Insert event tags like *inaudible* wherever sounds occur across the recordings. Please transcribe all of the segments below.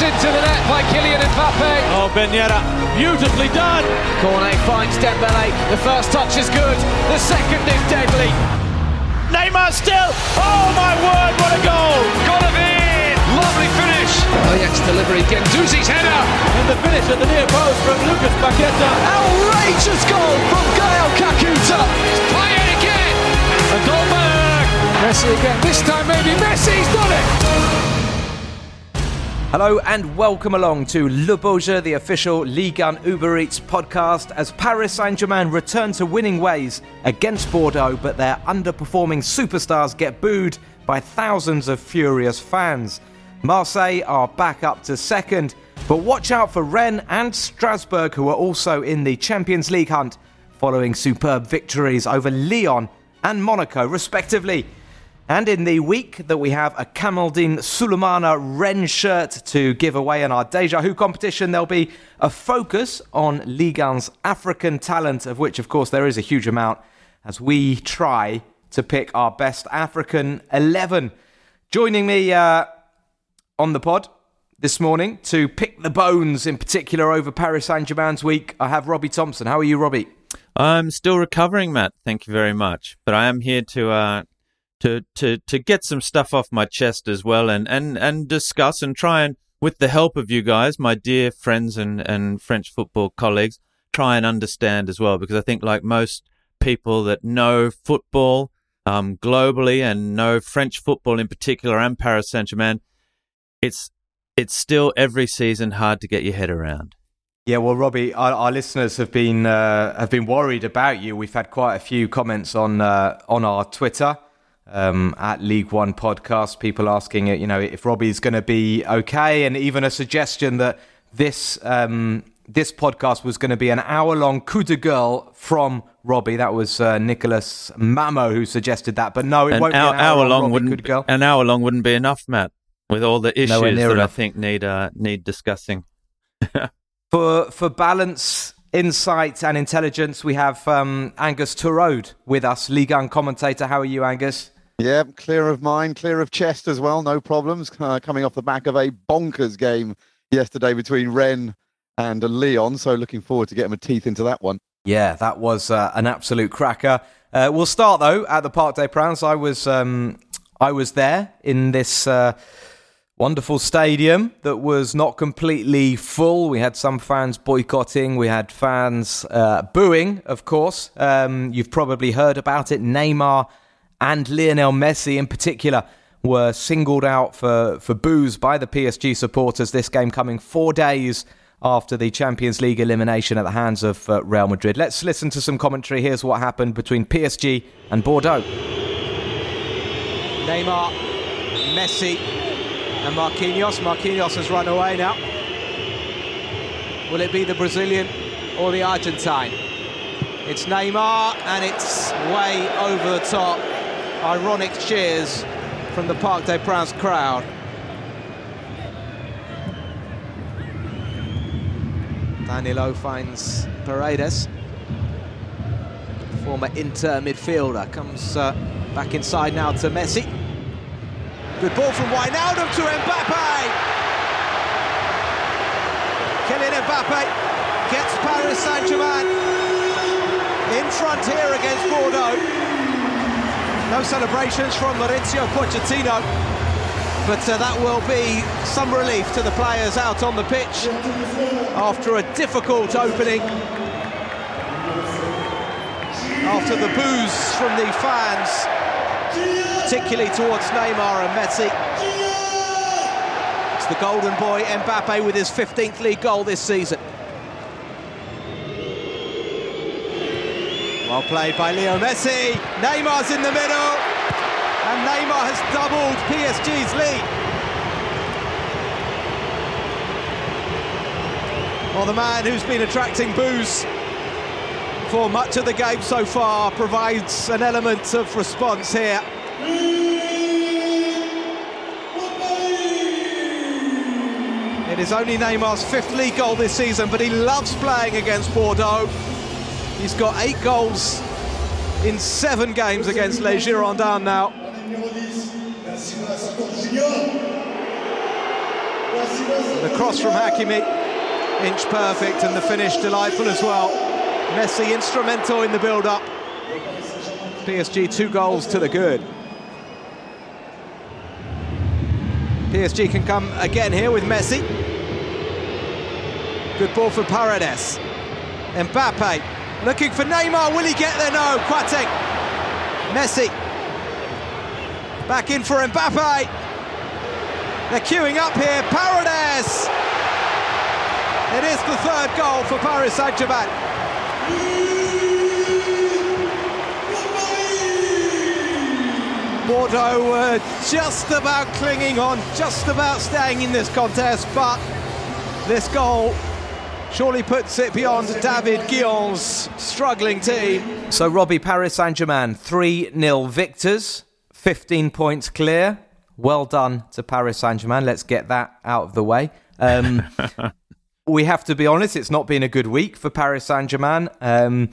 Punched into the net by Kylian Mbappe. Oh, Ben Yedder, beautifully done. Cornet finds Dembele. The first touch is good. The second is deadly. Neymar still. Oh my word, what a goal! Golovin. Lovely finish. Ajax delivery. Guendouzi's header. And the finish at the near post from Lucas Paqueta. Outrageous goal from Gael Kakuta. It's playing again. And Dolberg. Messi again. This time maybe Messi's done it. Hello and welcome along to Le Beau Jeu, the official Ligue 1 Uber Eats podcast, as Paris Saint Germain return to winning ways against Bordeaux, but their underperforming superstars get booed by thousands of furious fans. Marseille are back up to second, but watch out for Rennes and Strasbourg, who are also in the Champions League hunt, following superb victories over Lyon and Monaco, respectively. And in the week that we have a Kamaldeen Sulemana Rennes shirt to give away in our Deja Who competition, there'll be a focus on Ligue 1's African talent, of which, of course, there is a huge amount, as we try to pick our best African 11. Joining me uh, on the pod this morning to pick the bones, in particular over Paris Saint Germain's week, I have Robbie Thomson. How are you, Robbie? I'm still recovering, Matt. Thank you very much. But I am here to uh, to to to get some stuff off my chest as well and and and discuss and try and with the help of you guys my dear friends and and French football colleagues try and understand as well. Because I think like most people that know football um, globally and know French football in particular and Paris Saint-Germain it's it's still every season hard to get your head around. Yeah, well, Robbie, our, our listeners have been uh, have been worried about you. We've had quite a few comments on uh, on our Twitter um, at Ligue 1 podcast. People asking, you know, if Robbie's going to be okay, and even a suggestion that this um, this podcast was going to be an hour long coup de gueule from Robbie. That was uh, Nicholas Mamo who suggested that, but no, it an won't hour, be an hour, hour long. Robbie Wouldn't coup an hour long wouldn't be enough, Matt. With all the issues that enough. I think need uh, need discussing. *laughs* For for balance, insight, and intelligence, we have um, Angus Torode with us, Ligue 1 commentator. How are you, Angus? Yeah, clear of mind, clear of chest as well, no problems. Uh, coming off the back of a bonkers game yesterday between Rennes and Lyon. so looking forward to getting my teeth into that one. Yeah, that was uh, an absolute cracker. Uh, we'll start though at the Parc des Princes. I was um, I was there in this uh, wonderful stadium that was not completely full. We had some fans boycotting. We had fans uh, booing, of course. Um, you've probably heard about it. Neymar and Lionel Messi, in particular, were singled out for for boos by the PSG supporters. This game coming four days after the Champions League elimination at the hands of uh, Real Madrid. Let's listen to some commentary. Here's what happened between PSG and Bordeaux. Neymar, Messi, and Marquinhos. Marquinhos has run away now. Will it be the Brazilian or the Argentine? It's Neymar, and it's way over the top. Ironic cheers from the Parc des Princes crowd. Danilo finds Paredes. Former Inter midfielder comes uh, back inside now to Messi. Good ball from Wijnaldum to Mbappe. Kylian Mbappe gets Paris Saint-Germain in front here against Bordeaux. No celebrations from Maurizio Pochettino, but uh, that will be some relief to the players out on the pitch after a difficult opening. After the boos from the fans, particularly towards Neymar and Messi. It's the golden boy Mbappe with his 15th league goal this season. Well played by Leo Messi. Neymar's in the middle. And Neymar has doubled PSG's lead. Well, the man who's been attracting boos for much of the game so far provides an element of response here. It is only Neymar's fifth league goal this season, but he loves playing against Bordeaux. He's got eight goals in seven games against Les Girondins now. The cross from Hakimi, inch perfect, and the finish delightful as well. Messi instrumental in the build-up. PSG two goals to the good. PSG can come again here with Messi. Good ball for Paredes. Mbappe looking for Neymar. Will he get there? No. Quate. Messi. Back in for Mbappe. They're queuing up here. Paredes. It is the third goal for Paris Saint-Germain. Bordeaux were just about clinging on, just about staying in this contest, but this goal surely puts it beyond David Guion's struggling team. So, Robbie, Paris Saint Germain, 3 0 victors, 15 points clear. Well done to Paris Saint Germain. Let's get that out of the way. Um, *laughs* we have to be honest, it's not been a good week for Paris Saint Germain. Um,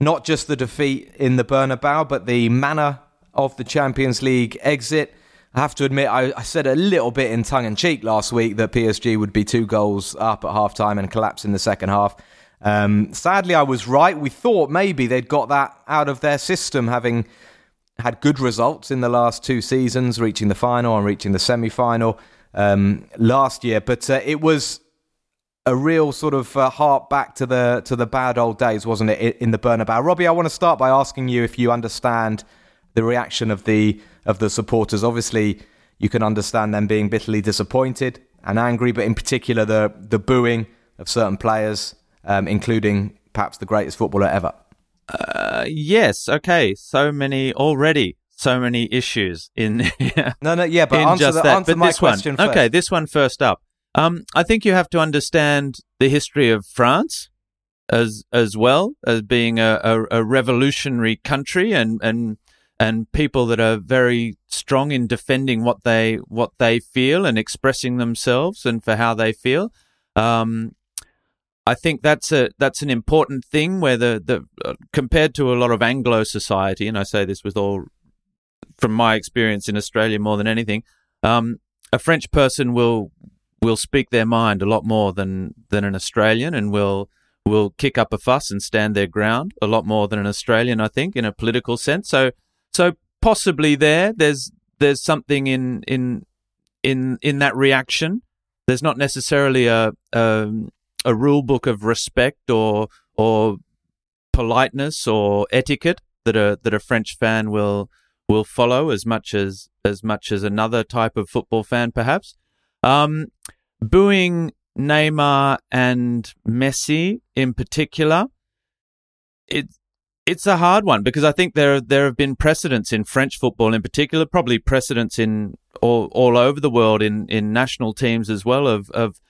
not just the defeat in the Bernabeu, but the manner of the Champions League exit. I have to admit, I, I said a little bit in tongue in cheek last week that PSG would be two goals up at half time and collapse in the second half. Um, sadly, I was right. We thought maybe they'd got that out of their system, having had good results in the last two seasons, reaching the final and reaching the semi final um, last year. But uh, it was a real sort of uh, harp back to the to the bad old days, wasn't it, in the Bernabeu? Robbie, I want to start by asking you if you understand the reaction of the of the supporters. Obviously, you can understand them being bitterly disappointed and angry, but in particular the the booing of certain players, um, including perhaps the greatest footballer ever. Uh, yes. Okay. So many already. So many issues in. *laughs* no, no. Yeah, but answer, the, that. answer but my this question one. first. Okay, this one first up. Um, I think you have to understand the history of France as as well as being a, a, a revolutionary country and and and people that are very strong in defending what they what they feel and expressing themselves and for how they feel. Um, I think that's a that's an important thing where the the uh, compared to a lot of Anglo society, and I say this with all from my experience in Australia more than anything, um, a French person will will speak their mind a lot more than than an Australian, and will will kick up a fuss and stand their ground a lot more than an Australian, I think, in a political sense. So so possibly there there's there's something in in in in that reaction. There's not necessarily a a, a rule book of respect or or politeness or etiquette that a that a French fan will will follow as much as as much as another type of football fan, perhaps. Um, booing Neymar and Messi in particular, it it's a hard one because I think there there have been precedents in French football in particular, probably precedents in all all over the world in in national teams as well of of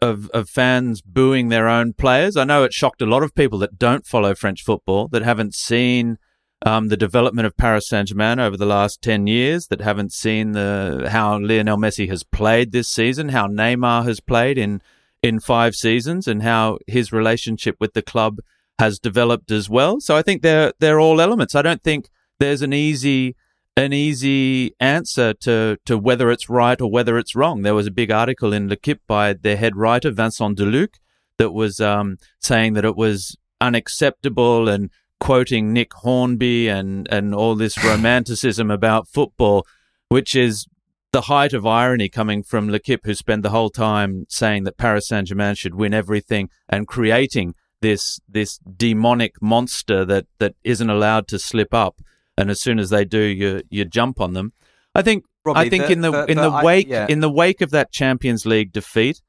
of of fans booing their own players. I know it shocked a lot of people that don't follow French football, that haven't seen um, the development of Paris Saint Germain over the last ten years, that haven't seen the how Lionel Messi has played this season, how Neymar has played in in five seasons, and how his relationship with the club has developed as well. So I think they're they're all elements. I don't think there's an easy an easy answer to to whether it's right or whether it's wrong. There was a big article in Le L'Equipe by their head writer Vincent Duluc that was um, saying that it was unacceptable and quoting Nick Hornby and and all this romanticism about football, which is the height of irony coming from Le L'Equipe, who spent the whole time saying that Paris Saint Germain should win everything and creating this this demonic monster that that isn't allowed to slip up and as soon as they do you you jump on them i think Robbie, i think the- in the, the- in the- the I- wake yeah. in the wake of that champions league defeat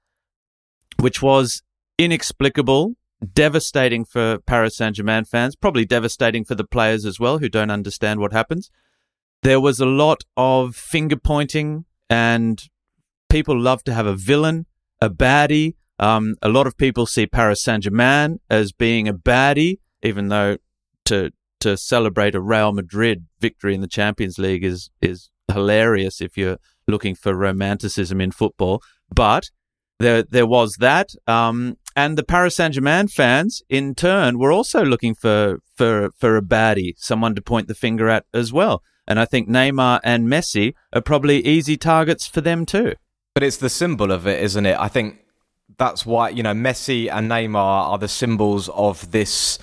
which was inexplicable devastating for paris saint-germain fans probably devastating for the players as well who don't understand what happens there was a lot of finger pointing and people love to have a villain, a baddie. Um, a lot of people see Paris Saint Germain as being a baddie, even though to to celebrate a Real Madrid victory in the Champions League is is hilarious if you're looking for romanticism in football. But there there was that, um, and the Paris Saint Germain fans in turn were also looking for for for a baddie, someone to point the finger at as well. And I think Neymar and Messi are probably easy targets for them too. But it's the symbol of it, isn't it? I think that's why you know Messi and Neymar are the symbols of this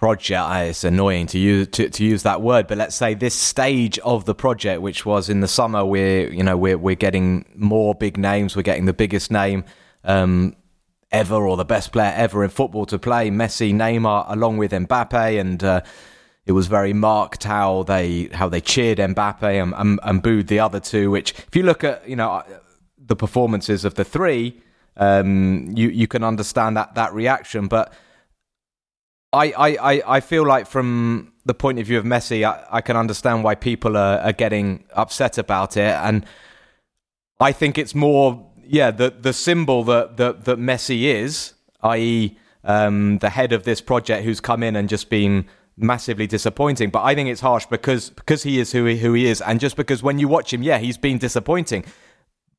project. It's annoying to use to, to use that word, but let's say this stage of the project, which was in the summer, we're you know we're we're getting more big names. We're getting the biggest name um, ever, or the best player ever in football to play. Messi, Neymar, along with Mbappe, and uh, it was very marked how they how they cheered Mbappe and, and, and booed the other two. Which, if you look at you know the performances of the three, um, you you can understand that that reaction, but I, I, I feel like from the point of view of Messi, I, I can understand why people are, are getting upset about it. And I think it's more, yeah, the, the symbol that, that, that Messi is, i.e., um, the head of this project who's come in and just been massively disappointing. But I think it's harsh because because he is who he, who he is, and just because when you watch him, yeah, he's been disappointing.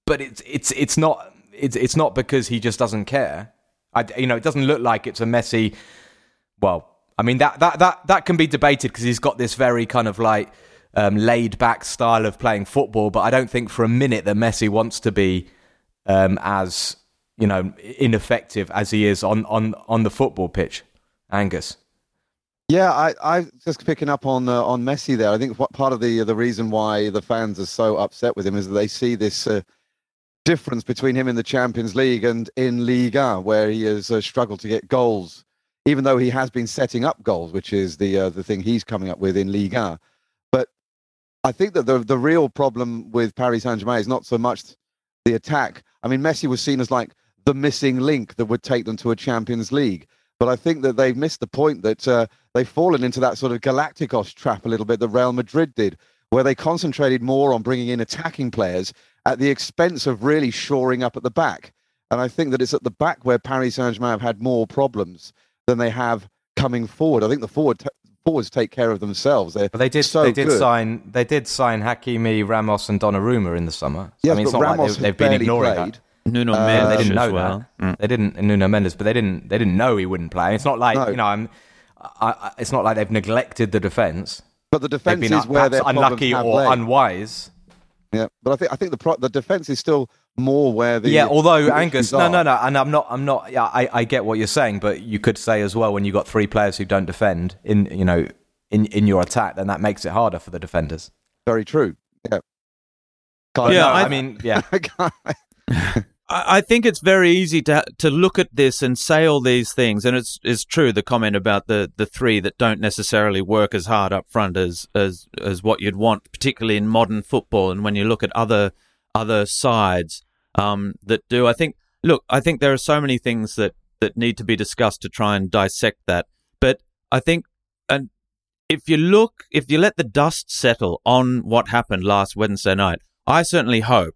But it's it's it's not it's it's not because he just doesn't care. I, you know, it doesn't look like it's a messy. well, I mean that that that that can be debated because he's got this very kind of like um, laid back style of playing football, but I don't think for a minute that Messi wants to be um, as you know ineffective as he is on on on the football pitch. Angus. Yeah, I, I just picking up on uh, on Messi there. I think what part of the the reason why the fans are so upset with him is that they see this uh, difference between him in the Champions League and in Liga, where he has uh, struggled to get goals even though he has been setting up goals, which is the uh, the thing he's coming up with in Liga. But I think that the the real problem with Paris Saint Germain is not so much the attack. I mean, Messi was seen as like the missing link that would take them to a Champions League. But I think that they've missed the point that uh, they've fallen into that sort of Galacticos trap a little bit that Real Madrid did, where they concentrated more on bringing in attacking players at the expense of really shoring up at the back. And I think that it's at the back where Paris Saint Germain have had more problems than they have coming forward. I think the forward t- forwards take care of themselves. They're they did. So they did good. sign. They did sign Hakimi, Ramos, and Donnarumma in the summer. Yes, I mean, it's but not Ramos like they, have been barely ignoring played. that. Nuno Uh, Mendes They didn't know as well. that. They didn't Nuno Mendes, but they didn't. They didn't know he wouldn't play. It's not like No. you know. I'm. I, I, it's not like they've neglected the defence. But the defense been is where perhaps their unlucky or have laid. unwise. Yeah, but I think I think the pro- the defense is still more where the yeah, although Angus, no, no, no, and I'm not, I'm not. Yeah, I, I get what you're saying, but you could say as well when you have got three players who don't defend in, you know, in in your attack, then that makes it harder for the defenders. Very true. Yeah. But Yeah, no, I- I mean, yeah, *laughs* I think it's very easy to to look at this and say all these things, and it's it's true the comment about the the three that don't necessarily work as hard up front as as as what you'd want, particularly in modern football. And when you look at other other sides um, that do, I think look, I think there are so many things that that need to be discussed to try and dissect that. But I think, and if you look, if you let the dust settle on what happened last Wednesday night, I certainly hope,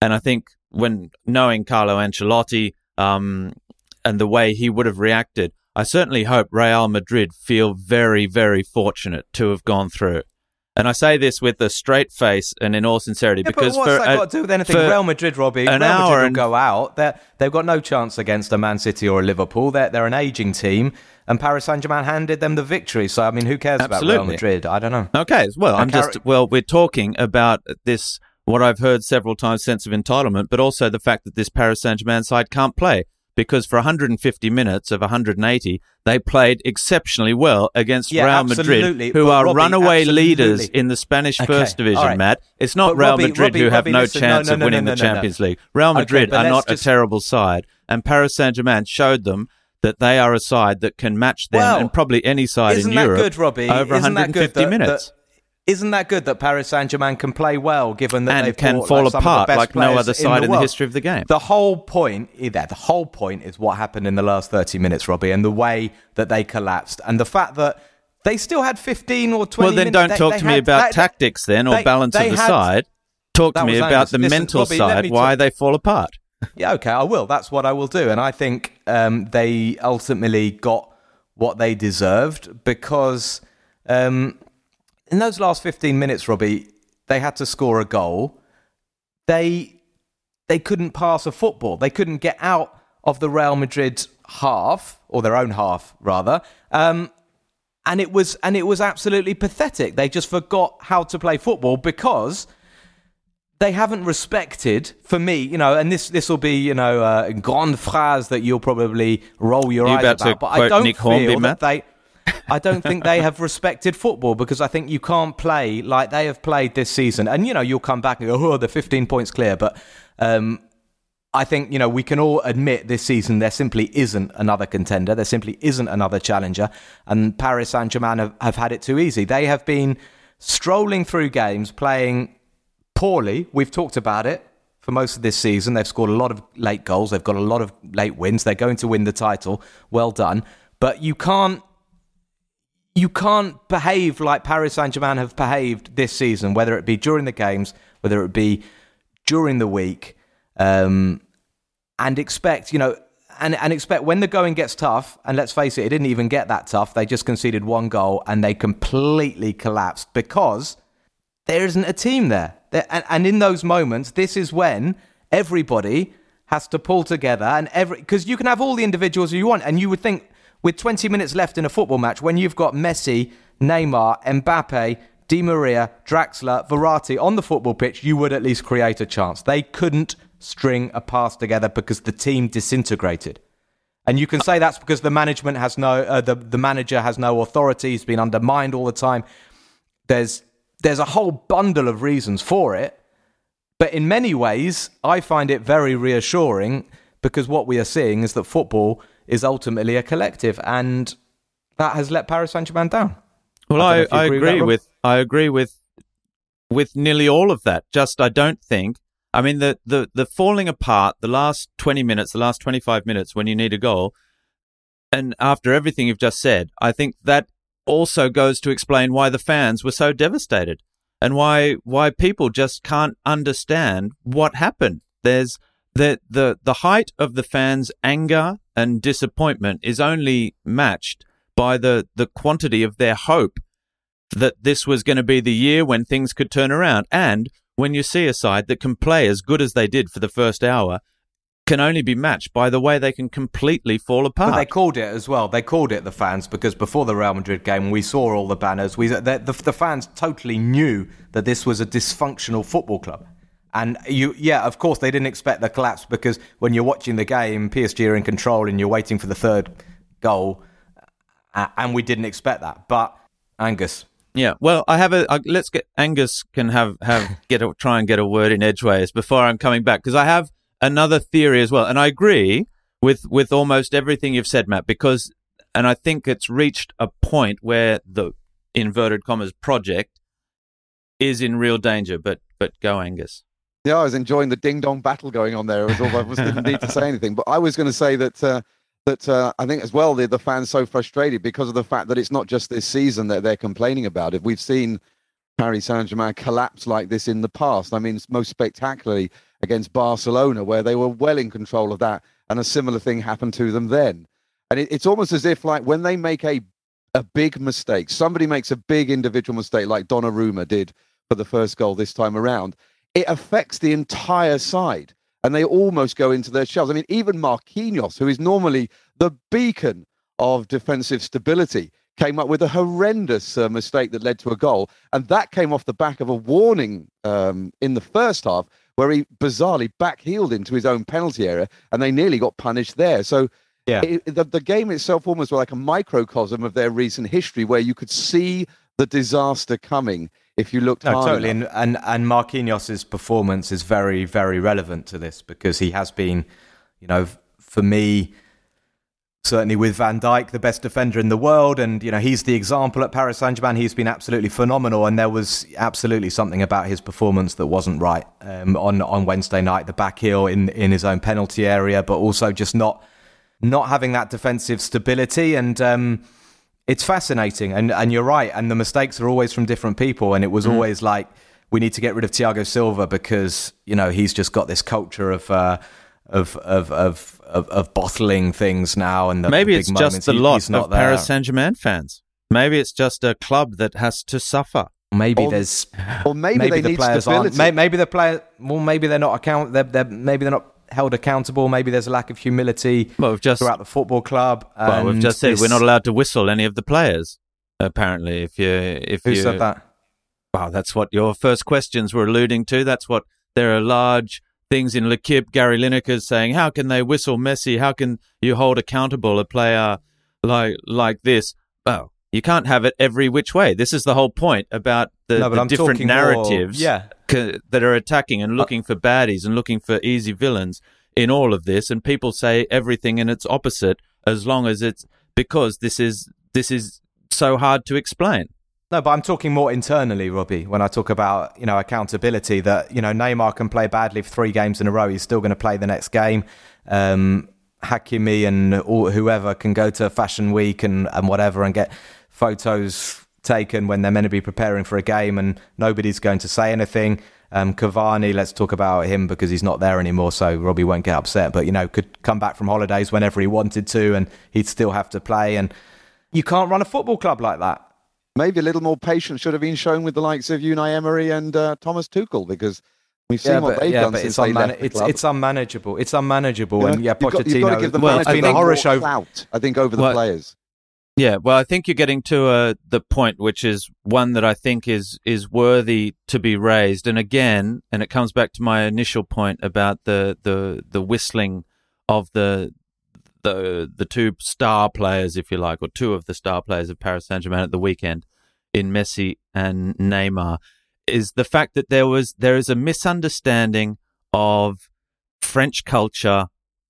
and I think when knowing Carlo Ancelotti um, and the way he would have reacted, I certainly hope Real Madrid feel very, very fortunate to have gone through. And I say this with a straight face and in all sincerity Yeah, because what's for that got to do with anything? Real Madrid, Robbie. an Real hour Madrid will go out. They're, they've got no chance against a Man City or a Liverpool. They're, they're an aging team, and Paris Saint Germain handed them the victory. So I mean, who cares about Real Madrid? I don't know. Okay, well, I'm just well, we're talking about this what I've heard several times sense of entitlement, but also the fact that this Paris Saint-Germain side can't play because for 150 minutes of 180 they played exceptionally well against Yeah, Real absolutely. Madrid, who But are Robbie, runaway absolutely. leaders in the Spanish Okay, First Division. right. Matt, it's not But Real Robbie- Madrid Robbie- who have no listen, no, chance no, of winning no, the. Champions League. Real Madrid but are not just- a terrible side, and Paris Saint-Germain showed them. That they are a side that can match them Well, and probably any side in Europe good, over Isn't that 150 good minutes. Isn't that good that Paris Saint Germain can play well, given that they've can bought, fall like, some of apart the best like no other in side in the, world? history of the game. The whole point, yeah, the whole point is what happened in the last 30 minutes, Robbie, and the way that they collapsed, and the fact that they still had 15 or 20 well, then minutes. don't They- talk they to me about they- tactics then, or they- balance they of the had- side. Talk to me about the Listen, mental Robbie, side, me why talk- they fall apart. Yeah, okay, I will. That's what I will do. And I think um, they ultimately got what they deserved because um, in those last 15 minutes, Robbie, they had to score a goal. They they couldn't pass a football. They couldn't get out of the Real Madrid half or their own half rather. Um, and it was and it was absolutely pathetic. They just forgot how to play football because they haven't respected for me, you know, and this this will be you know uh, a grande phrase that you'll probably roll your You eyes about about, but I don't Nick feel Hornby, that Matt? they. I don't think they have respected football because I think you can't play like they have played this season. And you know, you'll come back and go, "Oh, they're 15 points clear," but um, I think you know we can all admit this season there simply isn't another contender. There simply isn't another challenger, and Paris Saint Germain have, have had it too easy. They have been strolling through games, playing poorly. We've talked about it for most of this season. They've scored a lot of late goals. They've got a lot of late wins. They're going to win the title. Well done, but you can't. You can't behave like Paris Saint Germain have behaved this season, whether it be during the games, whether it be during the week um, and expect, you know, and, and expect when the going gets tough, and let's face it, it didn't even get that tough. They just conceded one goal and they completely collapsed because there isn't a team there. and, and in those moments, this is when everybody has to pull together and every because you can have all the individuals you want, and you would think with 20 minutes left in a football match, when you've got Messi, Neymar, Mbappe, Di Maria, Draxler, Verratti on the football pitch, you would at least create a chance. They couldn't string a pass together because the team disintegrated. And you can say that's because the management has no, uh, the the manager has no authority. He's been undermined all the time. There's there's a whole bundle of reasons for it, but in many ways, I find it very reassuring because what we are seeing is that football is ultimately a collective, and that has let Paris Saint Germain down. Well, I I, don't I agree with agree that, Rob. with I agree with with nearly all of that. Just I don't think. I mean the the the falling apart the last twenty minutes, the last twenty five minutes when you need a goal, and after everything you've just said, I think that also goes to explain why the fans were so devastated and why why people just can't understand what happened. There's the the the height of the fans' anger and disappointment is only matched by the the quantity of their hope that this was going to be the year when things could turn around. And when you see a side that can play as good as they did for the first hour, can only be matched by the way they can completely fall apart. But they called it as well. They called it the fans because before the Real Madrid game, we saw all the banners. We the, the, the fans totally knew that this was a dysfunctional football club. And you, yeah, of course, they didn't expect the collapse because when you're watching the game, PSG are in control and you're waiting for the third goal, uh, and we didn't expect that. But Angus, Yeah, well, I have a. Uh, let's get Angus can have have *laughs* get a, try and get a word in edgeways before I'm coming back because I have another theory as well, and I agree with with almost everything you've said, Matt. Because, and I think it's reached a point where the inverted commas project is in real danger. But but go, Angus. Yeah, I was enjoying the ding dong battle going on there. It was all, I didn't need to say anything, but I was going to say that uh, that uh, I think as well the, the fans so frustrated because of the fact that it's not just this season that they're complaining about If We've seen Paris Saint Germain collapse like this in the past. I mean, most spectacularly against Barcelona, where they were well in control of that, and a similar thing happened to them then. And it, it's almost as if like when they make a a big mistake, somebody makes a big individual mistake, like Donnarumma did for the first goal this time around it affects the entire side and they almost go into their shells. I mean, even Marquinhos, who is normally the beacon of defensive stability, came up with a horrendous uh, mistake that led to a goal. And that came off the back of a warning um, in the first half where he bizarrely backheeled into his own penalty area and they nearly got punished there. So Yeah. it, the, the game itself almost was like a microcosm of their recent history where you could see the disaster coming if you looked No, totally. enough. And, and and Marquinhos' performance is very, very relevant to this because he has been, you know, for me, certainly with Van Dijk, the best defender in the world, and you know he's the example at Paris Saint Germain. He's been absolutely phenomenal, and there was absolutely something about his performance that wasn't right um, on on Wednesday night. The back heel in in his own penalty area, but also just not not having that defensive stability and. Um, it's fascinating, and, and you're right. And the mistakes are always from different people. And it was always like we need to get rid of Thiago Silva because you know he's just got this culture of uh, of, of of of of bottling things now. And the, Maybe the it's big just moments, the he- lot he's not of Paris. Saint Germain fans. Maybe it's just a club that has to suffer. Maybe Or- there's Or maybe, maybe they the need players stability. aren't. May, maybe the player. Well, maybe they're not account. They're, they're maybe they're not held accountable. Maybe there's a lack of humility Well, we've just throughout the football club. well, we've just said this- we're not allowed to whistle any of the players. Apparently, if you if Who you said that? Wow, that's what your first questions were alluding to. That's what There are large things in L'Equipe. Gary Lineker saying, "How can they whistle Messi? How can you hold accountable a player like like this?" Well, you can't have it every which way. This is the whole point about the, No, the different talking more- narratives yeah. C- that are attacking and looking for baddies and looking for easy villains in all of this. And people say everything and its opposite as long as it's because this is this is so hard to explain. No, but I'm talking more internally, Robbie. When I talk about you know accountability, that you know Neymar can play badly for three games in a row, he's still going to play the next game. Um, Hakimi and all, whoever can go to Fashion Week and, and whatever and get photos taken when they're meant to be preparing for a game, and nobody's going to say anything. Um, Cavani, let's talk about him because he's not there anymore, so Robbie won't get upset. But you know, could come back from holidays whenever he wanted to, and he'd still have to play. And you can't run a football club like that. Maybe a little more patience should have been shown with the likes of Unai Emery and uh, Thomas Tuchel because we've seen what they've done since it's, they unman- left the it's, it's unmanageable. It's unmanageable. You know, and yeah, you've got, you've got to give the Well, manager I a think- horror horror show show. clout, I think, over the Well, players. Yeah, well, I think you're getting to uh, the point, which is one that I think is is worthy to be raised. And again, and it comes back to my initial point about the the the whistling of the the the two star players, if you like, or two of the star players of Paris Saint Germain at the weekend in Messi and Neymar, is the fact that there was there is a misunderstanding of French culture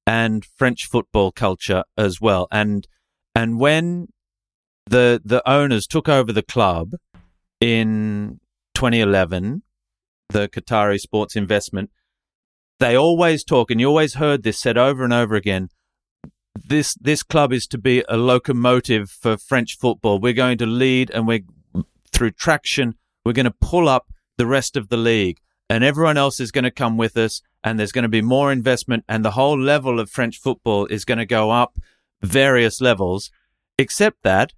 and French football culture as well, and and when the the owners took over the club in 2011, the Qatari Sports Investment, they always talk, and you always heard this said over and over again. This this club is to be a locomotive for French football. We're going to lead, and we're through traction. We're going to pull up the rest of the league, and everyone else is going to come with us. And there's going to be more investment, and the whole level of French football is going to go up various levels. Except that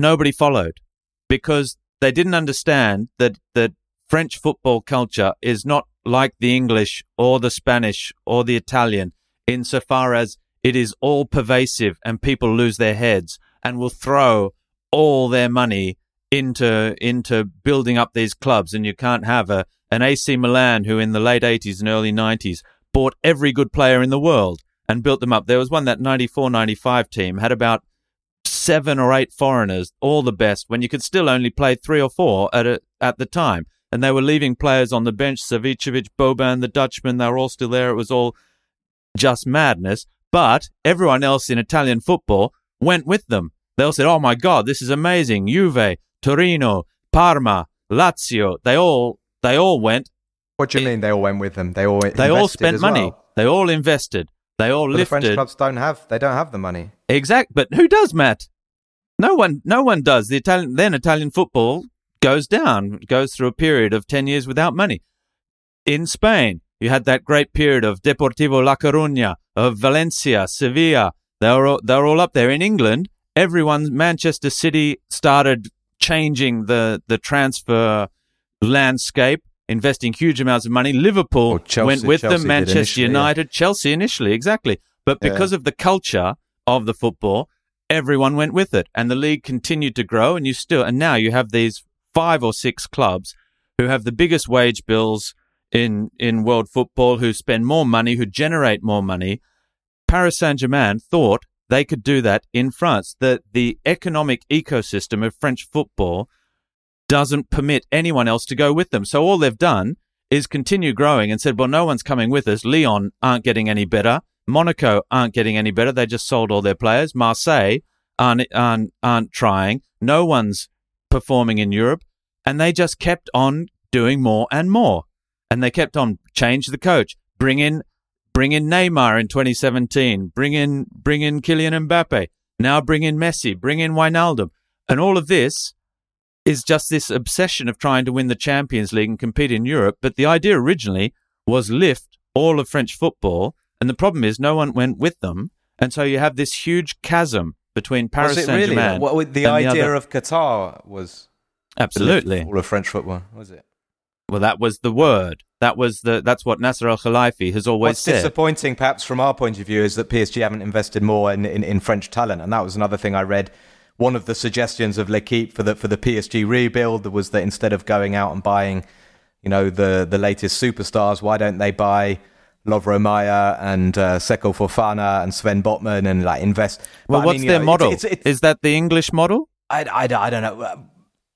nobody followed because they didn't understand that that French football culture is not like the English or the Spanish or the Italian insofar as it is all pervasive and people lose their heads and will throw all their money into into building up these clubs and you can't have a an AC Milan who in the late 80s and early 90s bought every good player in the world and built them up. There was one that 94-95 team had about seven or eight foreigners, all the best, when you could still only play three or four at a, at the time. And they were leaving players on the bench, Savicevic, Boban, the Dutchman, they were all still there. It was all just madness. But everyone else in Italian football went with them. They all said, Oh my God, this is amazing. Juve, Torino, Parma, Lazio, they all, they all went. What do you eh, mean they all went with them? They all They all spent money. well. They all invested. They all But the French clubs don't have. They don't have the money. Exact, but who does, Matt? No one, no one does. The Italian, then Italian football goes down, goes through a period of 10 years without money. In Spain, you had that great period of Deportivo La Coruña, of Valencia, Sevilla. They were, all, they were all up there. In England, everyone, Manchester City started changing the, the transfer landscape, investing huge amounts of money. Liverpool Chelsea- went with Chelsea them, Manchester initially, yeah. United, Chelsea initially, exactly. But Yeah. because of the culture of the football, everyone went with it and the league continued to grow and you still and now you have these five or six clubs who have the biggest wage bills in in world football who spend more money who generate more money Paris Saint-Germain thought they could do that in France that the economic ecosystem of French football doesn't permit anyone else to go with them so all they've done is continue growing and said well no one's coming with us Lyon aren't getting any better Monaco aren't getting any better. They just sold all their players. Marseille aren't, aren't, aren't trying. No one's performing in Europe. And they just kept on doing more and more. And they kept on change the coach, bring in, bring in Neymar in 2017, bring in, bring in Kylian Mbappe, now bring in Messi, bring in Wijnaldum. And all of this is just this obsession of trying to win the Champions League and compete in Europe. But the idea originally was lift all of French football and the problem is, no one went with them, and so you have this huge chasm between Paris was it Saint really? Germain. What, what the idea other- of Qatar was absolutely. all of French football, was it? Well, that was the word. That was the. That's what Nasser Al Khelaifi has always What's said. disappointing, perhaps from our point of view, is that PSG haven't invested more in, in, in French talent, and that was another thing I read. One of the suggestions of L'Equipe for the for the PSG rebuild was that instead of going out and buying you know, the the latest superstars. Why don't they buy Lovro Majer and uh, Seko Fofana and Sven Botman and like invest? Well, But, I what's mean, their know, model? It's, it's, it's, Is that the English model? I, I, I don't know.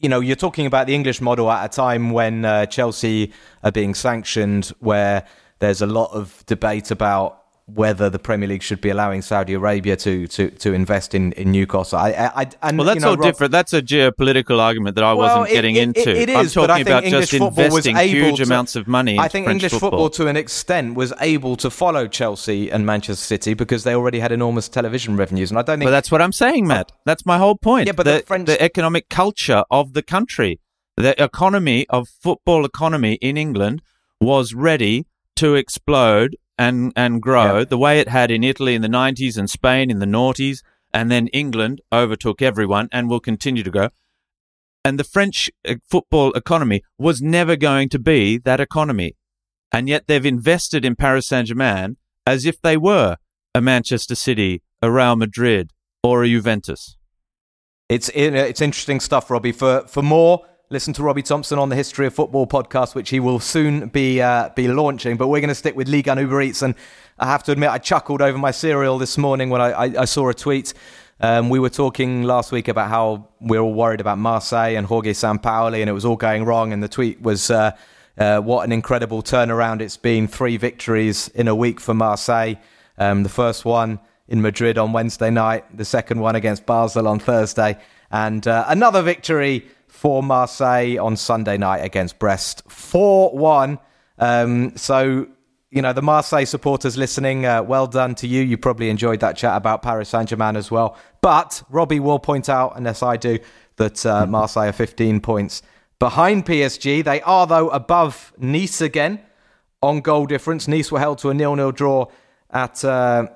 You know, you're talking about the English model at a time when uh, Chelsea are being sanctioned, where there's a lot of debate about whether the Premier League should be allowing Saudi Arabia to to, to invest in, in Newcastle. I, I, and, Well, that's you know, all different. That's a geopolitical argument that I Well, wasn't it- getting it- into. It, is, I'm is, but I talking about English just football investing huge to- amounts of money. I think French English football. to an extent, was able to follow Chelsea and Manchester City because they already had enormous television revenues, and I don't think But that's what I'm saying, Matt. That's my whole point. Yeah, but the French- the economic culture of the country, the economy of football economy in England was ready to explode and and grow Yeah. the way it had in Italy in the 90s and Spain in the noughties, and then England overtook everyone and will continue to go. And the French uh, football economy was never going to be that economy. And yet they've invested in Paris Saint Germain as if they were a Manchester City, a Real Madrid, or a Juventus. It's it's interesting stuff, Robbie. For for more, listen to Robbie Thomson on the History of Football podcast, which he will soon be uh, be launching. But we're going to stick with Ligue 1 Uber Eats, and I have to admit, I chuckled over my cereal this morning when I, I, I saw a tweet. Um, we were talking last week about how we're all worried about Marseille and Jorge Sampaoli, and it was all going wrong. And the tweet was, uh, uh, "What an incredible turnaround it's been! Three victories in a week for Marseille. Um, the first one." in Madrid on Wednesday night, the second one against Basel on Thursday, and uh, another victory for Marseille on Sunday night against Brest, 4 1. Um, so, you know, the Marseille supporters listening, uh, well done to you. You probably enjoyed that chat about Paris Saint Germain as well. But Robbie will point out, unless I do, that uh, *laughs* Marseille are 15 points behind PSG. They are, though, above Nice again on goal difference. Nice were held to a nil-nil draw at uh,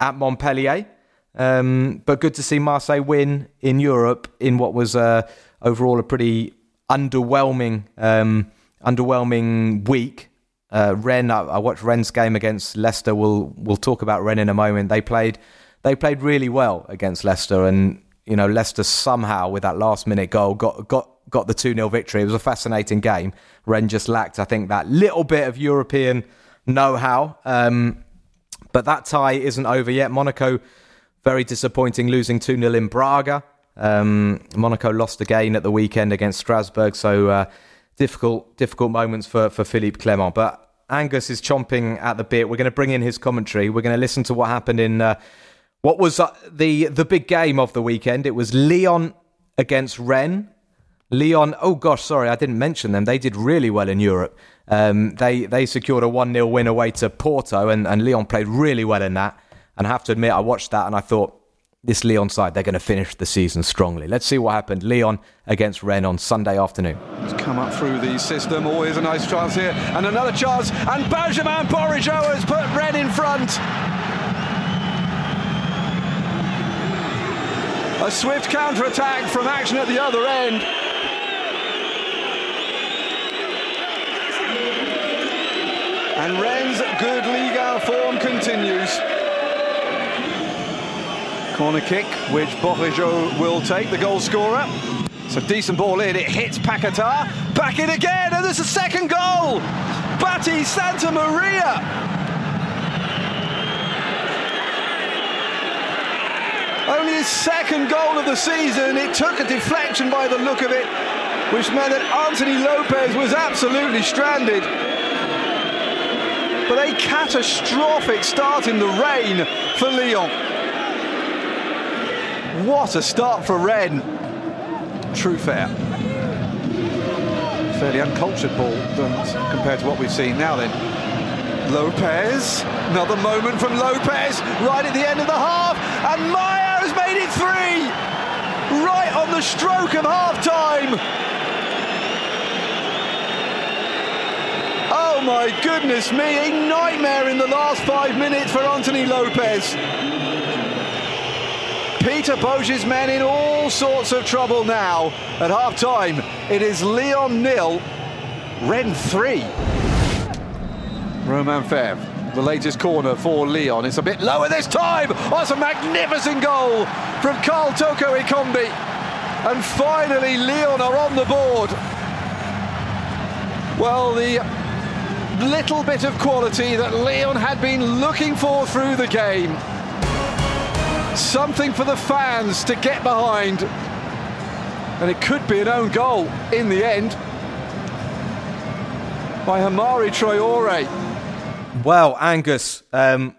at Montpellier, um, but good to see Marseille win in Europe in what was uh, overall a pretty underwhelming um, underwhelming week. Uh, Rennes, I, I watched Rennes's game against Leicester. We'll we'll talk about Rennes in a moment. They played they played really well against Leicester, and you know Leicester somehow with that last minute goal got got got the two 0 victory. It was a fascinating game. Ren just lacked, I think, that little bit of European know how. Um, but that tie isn't over yet. Monaco, very disappointing, losing 2 0 in Braga. Um, Monaco lost again at the weekend against Strasbourg, so uh, difficult, difficult moments for, for Philippe Clement. But Angus is chomping at the bit. We're going to bring in his commentary. We're going to listen to what happened in uh, what was uh, the the big game of the weekend. It was Lyon against Rennes. Lyon, oh gosh, sorry, I didn't mention them. They did really well in Europe. Um, they they secured a 1 0 win away to Porto, and, and Lyon played really well in that. And I have to admit, I watched that and I thought, this Lyon side, they're going to finish the season strongly. Let's see what happened. Lyon against Rennes on Sunday afternoon. It's come up through the system. Oh, Always a nice chance here. And another chance. And Benjamin Bourigeaud has put Rennes in front. A swift counter attack from action at the other end. And Rennes' good Liga form continues. Corner kick, which Bourigeaud will take, the goal scorer. It's a decent ball in, it hits Paquetá, back in again, and there's a second goal! Baptiste Santamaria! Only his second goal of the season, it took a deflection by the look of it, which meant that Anthony Lopes was absolutely stranded. But a catastrophic start in the rain for Lyon. What a start for Rennes. True fair. Fairly uncultured ball compared to what we've seen now then. Lopes, another moment from Lopes, right at the end of the half, and Majer has made it three! Right on the stroke of half time! Oh my goodness me, a nightmare in the last five minutes for Anthony Lopes. Peter Bosz's men in all sorts of trouble now. At half time, it is Lyon nil, Rennes 3. Romain Faivre, the latest corner for Lyon. It's a bit lower this time. It's a magnificent goal from Karl Toko Ekambi. And finally, Lyon are on the board. Well, the little bit of quality that Lyon had been looking for through the game. Something for the fans to get behind. And it could be an own goal in the end by Hamari Traore. Well, Angus, um,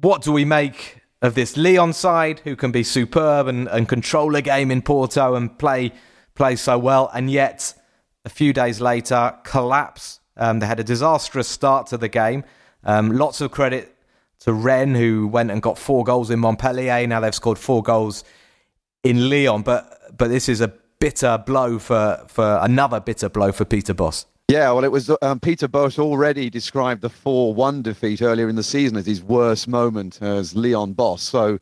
what do we make of this Lyon side who can be superb and, and control a game in Porto and play play so well, and yet a few days later collapse? Um, they had a disastrous start to the game. Um, lots of credit to Rennes, who went and got four goals in Montpellier. Now they've scored four goals in Lyon, but but this is a bitter blow for for another bitter blow for Peter Bosz. Yeah, well, it was um, Peter Bosz already described the 4 1 defeat earlier in the season as his worst moment as Lyon boss. So,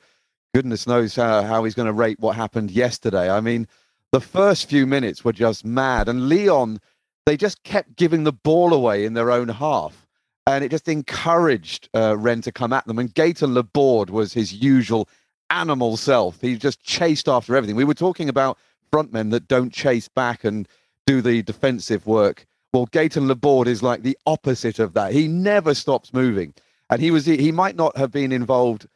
goodness knows how, how he's going to rate what happened yesterday. I mean, the first few minutes were just mad, and Lyon, they just kept giving the ball away in their own half. And it just encouraged uh, Rennes to come at them. And Gaetan Laborde was his usual animal self. He just chased after everything. We were talking about frontmen that don't chase back and do the defensive work well, Gaetan Laborde is like the opposite of that. He never stops moving. And he was he might not have been involved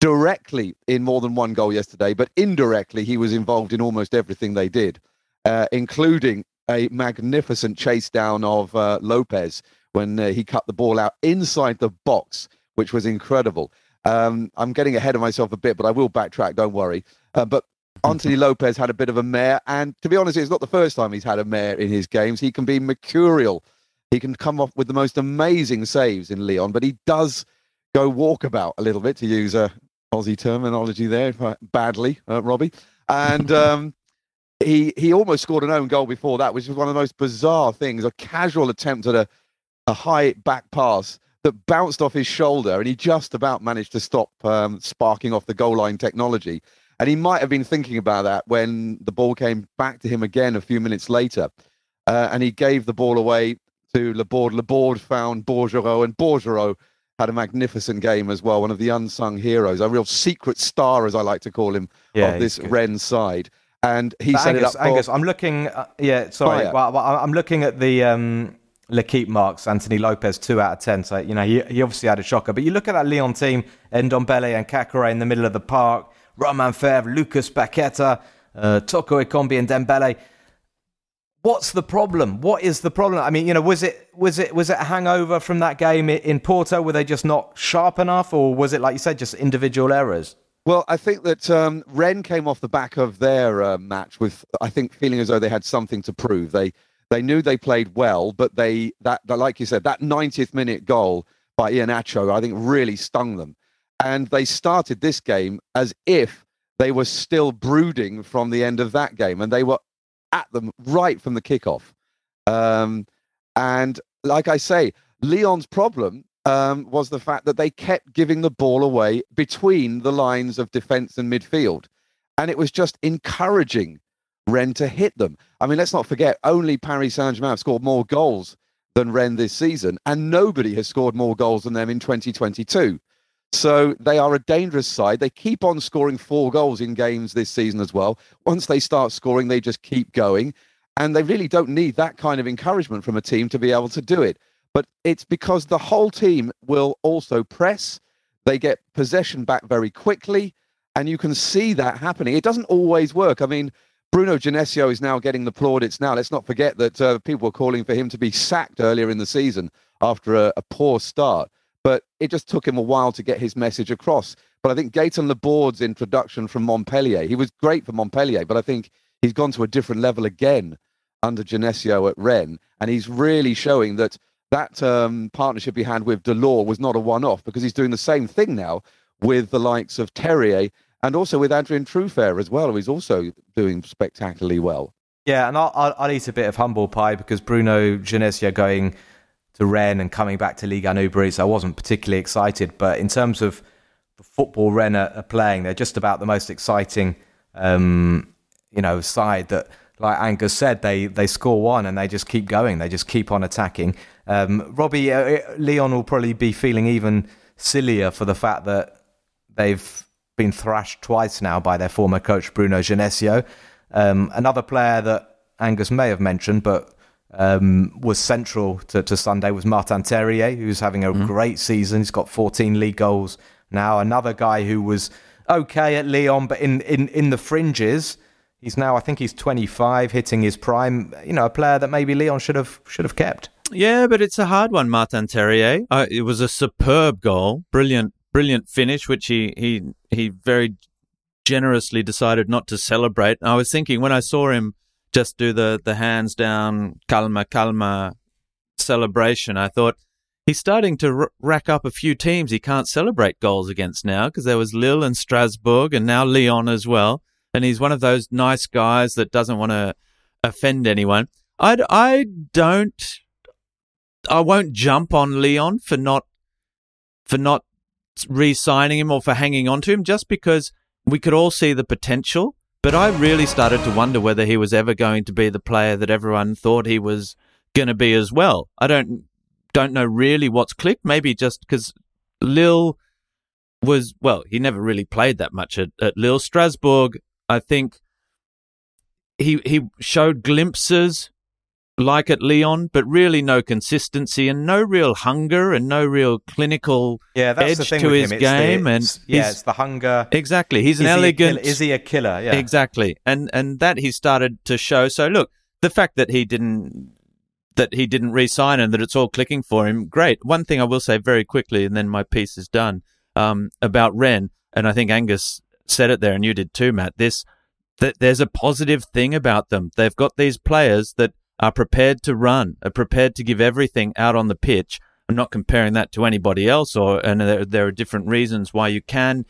directly in more than one goal yesterday, but indirectly he was involved in almost everything they did, uh, including a magnificent chase down of uh, Lopes when uh, he cut the ball out inside the box, which was incredible. Um, I'm getting ahead of myself a bit, but I will backtrack. Don't worry. Uh, but *laughs* Anthony Lopes had a bit of a mare, and to be honest, it's not the first time he's had a mare in his games. He can be mercurial. He can come off with the most amazing saves in Lyon, but he does go walkabout a little bit, to use a Aussie terminology there, badly, uh, Robbie. And *laughs* um, he he almost scored an own goal before that, which was one of the most bizarre things. A casual attempt at a, a high back pass that bounced off his shoulder, and he just about managed to stop um, sparking off the goal line technology. And he might have been thinking about that when the ball came back to him again a few minutes later. Uh, and he gave the ball away to Laborde. Laborde found Bourigeaud, and Bourigeaud had a magnificent game as well. One of the unsung heroes, a real secret star, as I like to call him, yeah, of this Rennes side. And he but set Angus, it up. Angus, I'm looking. Uh, yeah, sorry. Well, I'm looking at the um, L'Equipe marks. Anthony Lopes, two out of ten. So you know he, he obviously had a shocker. But you look at that Lyon team, Ndombele and Caqueret in the middle of the park. Romain Faivre, Lucas Paqueta, uh, Toko Ekambi, and Dembele. What's the problem? What is the problem? I mean, you know, was it was it was it a hangover from that game in Porto? Were they just not sharp enough, or was it like you said, just individual errors? Well, I think that um, Rennes came off the back of their uh, match with, I think, feeling as though they had something to prove. They they knew they played well, but they that, that like you said, that 90th minute goal by Iheanacho, I think, really stung them and they started this game as if they were still brooding from the end of that game, and they were at them right from the kickoff. Um, and like I say, Lyon's problem um, was the fact that they kept giving the ball away between the lines of defence and midfield, and it was just encouraging Rennes to hit them. I mean, let's not forget, only Paris Saint Germain have scored more goals than Rennes this season, and nobody has scored more goals than them in 2022. So they are a dangerous side. They keep on scoring four goals in games this season as well. Once they start scoring, they just keep going. And they really don't need that kind of encouragement from a team to be able to do it. But it's because the whole team will also press. They get possession back very quickly. And you can see that happening. It doesn't always work. I mean, Bruno Genesio is now getting the plaudits now. Let's not forget that uh, people were calling for him to be sacked earlier in the season after a, a poor start but it just took him a while to get his message across. But I think Gaetan Laborde's introduction from Montpellier, he was great for Montpellier, but I think he's gone to a different level again under Genesio at Rennes, and he's really showing that that um, partnership he had with Delort was not a one-off because he's doing the same thing now with the likes of Terrier and also with Adrien Truffert as well, who is also doing spectacularly well. Yeah, and I'll, I'll, eat a bit of humble pie because Bruno Genesio going to Rennes and coming back to 1 Uber I wasn't particularly excited. But in terms of the football Rennes are, are playing, they're just about the most exciting, um, you know, side that, like Angus said, they they score one and they just keep going. They just keep on attacking. Um, Robbie uh, uh Lyon will probably be feeling even sillier for the fact that they've been thrashed twice now by their former coach Bruno Genesio. Um, another player that Angus may have mentioned, but um, was central to, to, Sunday was Martin Terrier, who's having a mm. great season. He's got 14 league goals now. Another guy who was okay at Lyon, but in, in, in the fringes. He's now, I think he's 25, hitting his prime. You know, a player that maybe Lyon should have should have kept. Yeah, but it's a hard one, Martin Terrier. Uh, it was a superb goal, brilliant, brilliant finish, which he he he very generously decided not to celebrate. I was thinking when I saw him just do the the hands down, calma, calma celebration, I thought he's starting to r- rack up a few teams he can't celebrate goals against now because there was Lille and Strasbourg and now Lyon as well. And he's one of those nice guys that doesn't want to offend anyone. I I don't I won't jump on Lyon for not for not re-signing him or for hanging on to him just because we could all see the potential. But I really started to wonder whether he was ever going to be the player that everyone thought he was going to be as well. I don't don't know really what's clicked. Maybe just because Lille was well, he never really played that much at, at. Strasbourg, I think he he showed glimpses like at Lyon, but really no consistency and no real hunger and no real clinical yeah, edge to his game. The, and yeah, it's the hunger. Exactly, he's an is elegant. He is he a killer? Yeah, exactly, and and that he started to show. So look, the fact that he didn't that he didn't re-sign and that it's all clicking for him, great. One thing I will say very quickly, and then my piece is done um, about Rennes, and I think Angus said it there, and you did too, Matt. This that there's a positive thing about them. They've got these players that are prepared to run, are prepared to give everything out on the pitch. I'm not comparing that to anybody else, or and there, there are different reasons why you can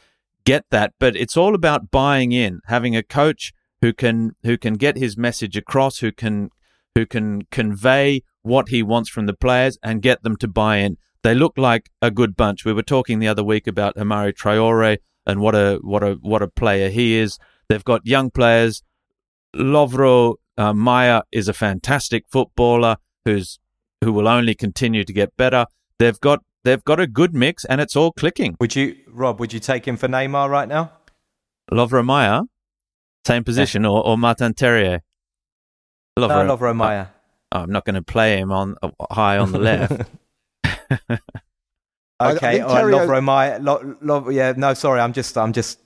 get that, but it's all about buying in, having a coach who can who can get his message across, who can who can convey what he wants from the players and get them to buy in. They look like a good bunch. We were talking the other week about Hamari Traore and what a what a what a player he is. They've got young players. Lovro uh, Majer is a fantastic footballer who's who will only continue to get better. They've got they've got a good mix and it's all clicking. Would you, Rob? Would you take him for Neymar right now? Lovro Majer, same position, yeah. or, or Martin Terrier? Lovro, no, Lovro Majer. Oh, I'm not going to play him on uh, high on the left. *laughs* *laughs* okay, I all right, Lovro Majer. Lo, Lo, yeah, no, sorry, I'm just I'm just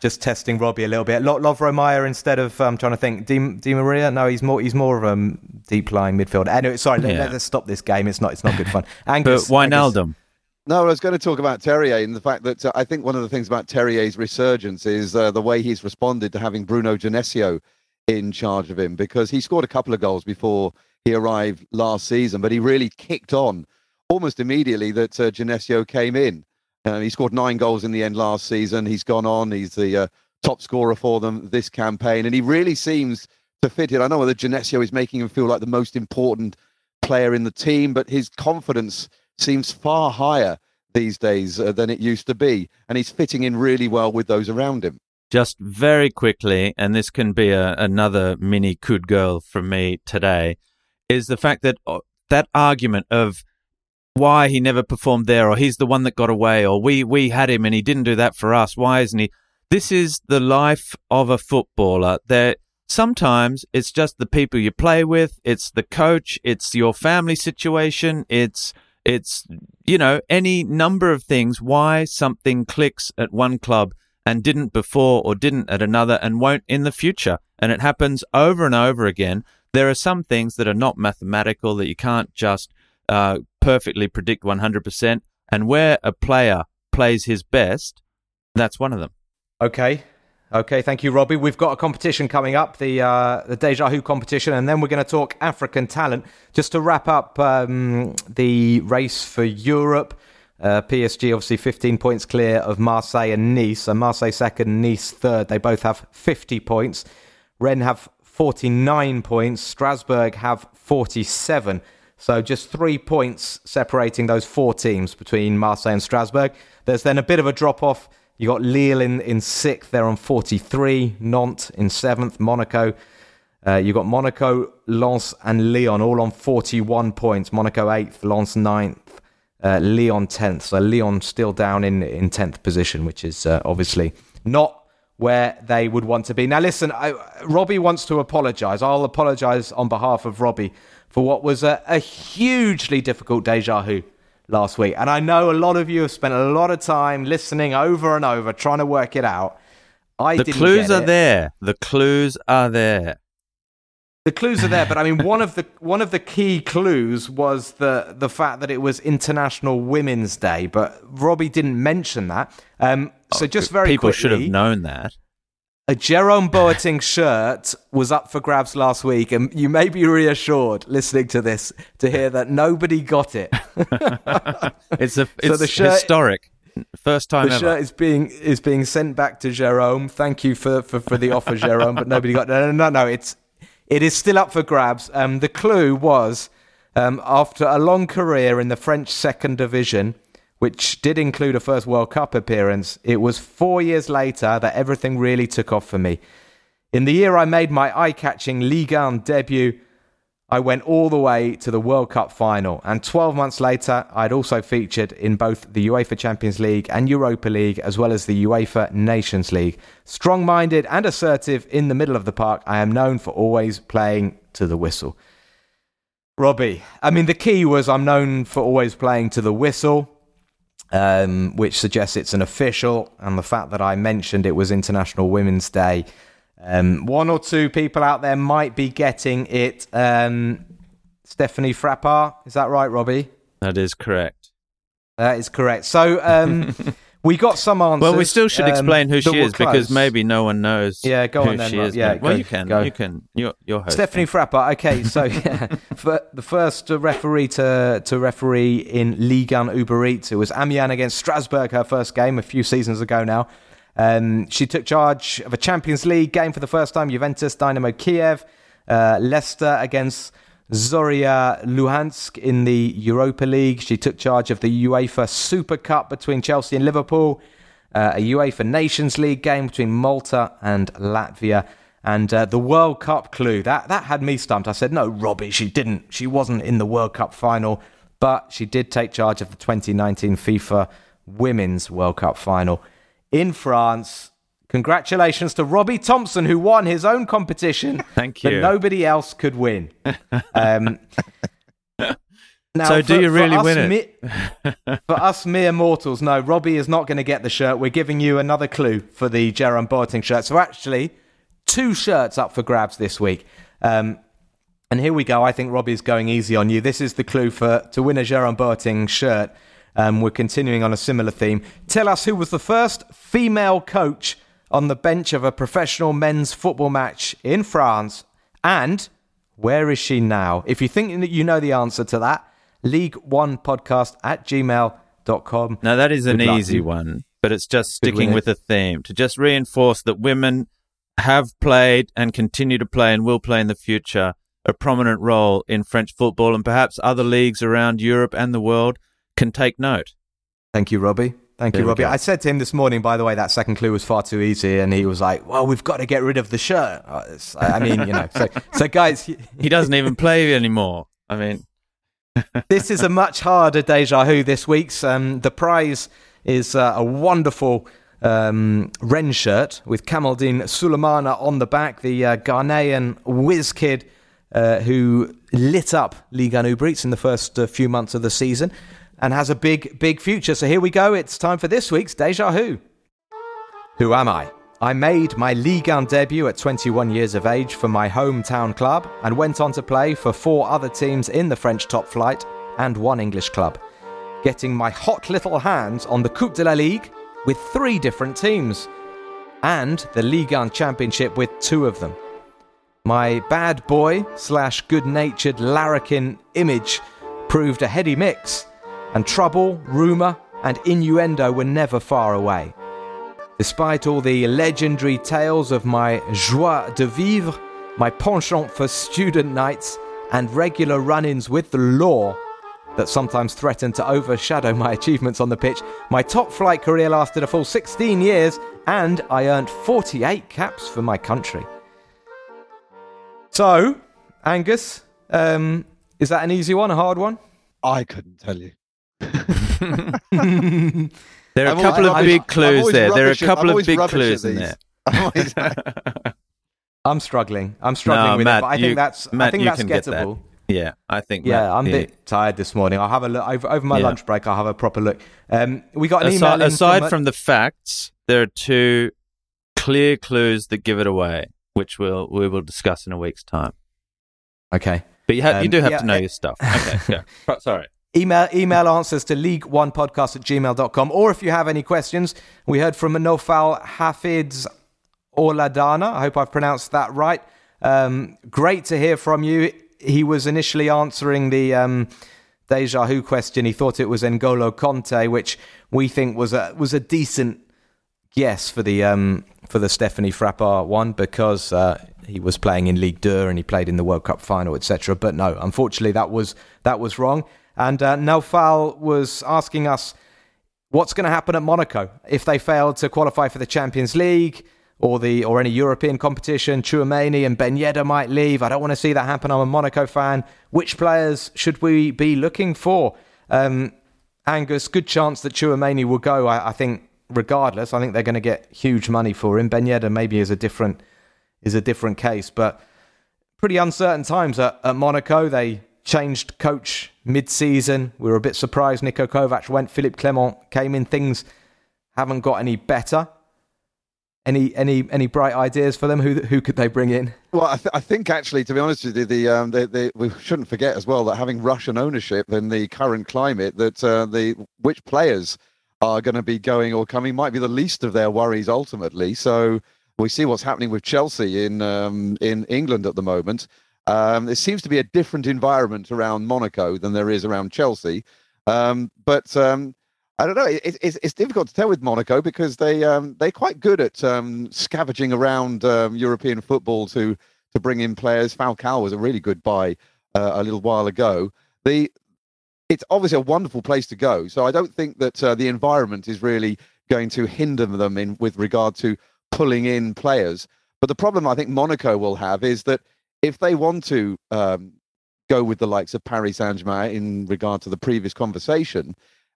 just testing Robbie a little bit. Lo- Lovro Majer instead of I'm um, trying to think Di, Di Maria. No, he's more he's more of a um, deep lying midfielder. Anyway, sorry, yeah. let, us stop this game. It's not it's not good fun. *laughs* Angus, but Wijnaldum. No, I was going to talk about Terrier and the fact that uh, I think one of the things about Terrier's resurgence is uh, the way he's responded to having Bruno Genesio in charge of him because he scored a couple of goals before he arrived last season, but he really kicked on almost immediately that uh, Genesio came in. Uh, he scored nine goals in the end last season. He's gone on. He's the uh, top scorer for them this campaign, and he really seems to fit it. I know that Genesio is making him feel like the most important player in the team, but his confidence seems far higher these days uh, than it used to be, and he's fitting in really well with those around him. Just very quickly, and this can be a, another mini coup de gueule from me today, is the fact that uh, that argument of why he never performed there, or he's the one that got away, or we we had him and he didn't do that for us. Why isn't he? This is the life of a footballer. There sometimes it's just the people you play with, it's the coach, it's your family situation, it's it's you know any number of things why something clicks at one club and didn't before or didn't at another and won't in the future and it happens over and over again there are some things that are not mathematical that you can't just uh, perfectly predict 100%. And where a player plays his best, that's one of them. Okay. Okay, thank you, Robbie. We've got a competition coming up, the uh, the Deja Who competition, and then we're going to talk African talent. Just to wrap up um, the race for Europe, uh, PSG obviously 15 points clear of Marseille and Nice. So Marseille second, Nice third. They both have 50 points. Rennes have 49 points. Strasbourg have 47. So just three points separating those four teams between Marseille and Strasbourg. There's then a bit of a drop off. You got Lille in, in sixth, they're on 43. Nantes in seventh. Monaco. Uh, you got Monaco, Lens, and Lyon all on 41 points. Monaco eighth, Lens ninth, uh, Lyon tenth. So Lyon still down in in tenth position, which is uh, obviously not where they would want to be. Now, listen, I, Robbie wants to apologise. I'll apologise on behalf of Robbie for what was a, a hugely difficult Deja Who last week. And I know a lot of you have spent a lot of time listening over and over trying to work it out. I the clues are there. The clues are there. The clues are there, but I mean, one of the one of the key clues was the the fact that it was International Women's Day, but Robbie didn't mention that. Um, so just very Oh, People quickly, should have known that. A Jerome Boateng shirt was up for grabs last week, and you may be reassured listening to this to hear that nobody got it. *laughs* It's a *laughs* it's the shirt- historic. First time the ever. shirt is being is being sent back to Jerome. Thank you for, for, for the offer, Jerome, but nobody got no no no no. It's it is still up for grabs. Um, the clue was um, after a long career in the French second division, which did include a first World Cup appearance. It was four years later that everything really took off for me. In the year I made my eye-catching Ligue 1 debut, I went all the way to the World Cup final, and 12 months later, I'd also featured in both the UEFA Champions League and Europa League, as well as the UEFA Nations League. Strong minded and assertive in the middle of the park, I am known for always playing to the whistle. Robbie, I mean, the key was I'm known for always playing to the whistle. Um, which suggests it's an official, and the fact that I mentioned it was International Women's Day um, one or two people out there might be getting it. Um, Stephanie Frappart, is that right, Robbie? That is correct. That is correct. So um, *laughs* we got some answers. Well, we still should um, explain who she is because maybe no one knows. Yeah, go on then, she is. Yeah, mate. well, you can. go. You can. You're, you're hosting. Stephanie Frappart. Okay, so *laughs* yeah, for the first referee to to referee in Ligue 1 Uber Eats, it was Amiens against Strasbourg, her first game a few seasons ago now. Um, she took charge of a Champions League game for the first time. Juventus, Dynamo Kiev, uh, Leicester against Zoria Luhansk in the Europa League. She took charge of the UEFA Super Cup between Chelsea and Liverpool, uh, a UEFA Nations League game between Malta and Latvia. And uh, the World Cup clue that that had me stumped. I said, "No, Robbie, she didn't. She wasn't in the World Cup final, but she did take charge of the 2019 FIFA Women's World Cup final in France." Congratulations to Robbie Thomson, who won his own competition *laughs* Thank that you. nobody else could win. *laughs* Um, now, So do you really win me- *laughs* for us mere mortals, no, Robbie is not going to get the shirt. We're giving you another clue for the Jerome Boateng shirt. So actually, two shirts up for grabs this week. Um, and here we go. I think Robbie's going easy on you. This is the clue for to win a Jerome Boateng shirt. Um, we're continuing on a similar theme. Tell us who was the first female coach on the bench of a professional men's football match in France, and where is she now? If you think that you know the answer to that, League One Podcast at gmail.com. Now that is an Good luck. easy one, but it's just sticking with a theme to just reinforce that women have played and continue to play and will play in the future a prominent role in French football and perhaps other leagues around Europe and the world can take note. Thank you, Robbie. Thank There you, Robbie. I said to him this morning, by the way, that second clue was far too easy, and he was like, "Well, we've got to get rid of the shirt." Uh, I mean, you know, so, so guys, *laughs* He doesn't even play anymore. I mean, *laughs* this is a much harder Deja Who this week's. Um, the prize is uh, a wonderful um, Rennes shirt with Kamaldeen Sulemana on the back, the uh, Ghanaian whiz kid uh, who lit up Ligue 1 in the first uh, few months of the season and has a big, big future. So here we go. It's time for this week's Deja Vu. Who am I? I made my Ligue 1 debut at 21 years of age for my hometown club and went on to play for four other teams in the French top flight and one English club, getting my hot little hands on the Coupe de la Ligue with three different teams and the Ligue 1 championship with two of them. My bad boy slash good natured larrikin image proved a heady mix, and trouble, rumour, and innuendo were never far away. Despite all the legendary tales of my joie de vivre, my penchant for student nights, and regular run ins with the law that sometimes threatened to overshadow my *laughs* achievements on the pitch, my top flight career lasted a full 16 years and I earned 48 caps for my country. So, Angus, um, is that an easy one, a hard one? I couldn't tell you. There are I'm a couple always of rubbish- big I'm clues always there. There are a couple of big clues in there. *laughs* I'm I'm struggling. I'm struggling No, with Matt, it, but I you- think that's I think you that's can get that. gettable. Yeah, I think. Yeah, that, I'm a bit tired this morning. I'll have a look over, over my Yeah. lunch break. I'll have a proper look. Um, we got an Aside, email aside from, from the facts, there are two clear clues that give it away, which we'll we will discuss in a week's time. okay. But you, ha- you Um, do have yeah, to know eh, your stuff. *laughs* Okay, go. Sorry. Email email answers to league one podcast at gmail.com. Or if you have any questions, we heard from Nofal Hafiz Oladana. I hope I've pronounced that right. Um, great to hear from you. He was initially answering the um, Deja Who question. He thought it was N'Golo Kante, which we think was a was a decent guess for the um, for the Stephanie Frappart one because uh, he was playing in League 2 and he played in the World Cup final, etc. But no, unfortunately, that was that was wrong. And uh, Naufal was asking us what's going to happen at Monaco if they fail to qualify for the Champions League or the or any European competition. Chouameni and Ben Yedder might leave. I don't want to see that happen. I'm a Monaco fan. Which players should we be looking for? Um, Angus, good chance that Chouameni will go. I, I think, regardless, I think they're going to get huge money for him. Ben Yedder maybe is a different is a different case, but pretty uncertain times at, at Monaco. They changed coach mid-season. We were a bit surprised. Niko Kovac went. Philippe Clement came in. Things haven't got any better. Any any any bright ideas for them? Who who could they bring in? Well, I, th- I think actually, to be honest with you, the, um, the, the we shouldn't forget as well that having Russian ownership in the current climate, that uh, the which players are going to be going or coming might be the least of their worries ultimately. So we see what's happening with Chelsea in um, in England at the moment. Um, there seems to be a different environment around Monaco than there is around Chelsea. Um, but um, I don't know. It, it's, it's difficult to tell with Monaco because they um, they're quite good at um, scavenging around um, European football to to bring in players. Falcao was a really good buy uh, a little while ago. The it's obviously a wonderful place to go. So I don't think that uh, the environment is really going to hinder them in with regard to pulling in players. But the problem I think Monaco will have is that if they want to um, go with the likes of Paris Saint Germain in regard to the previous conversation,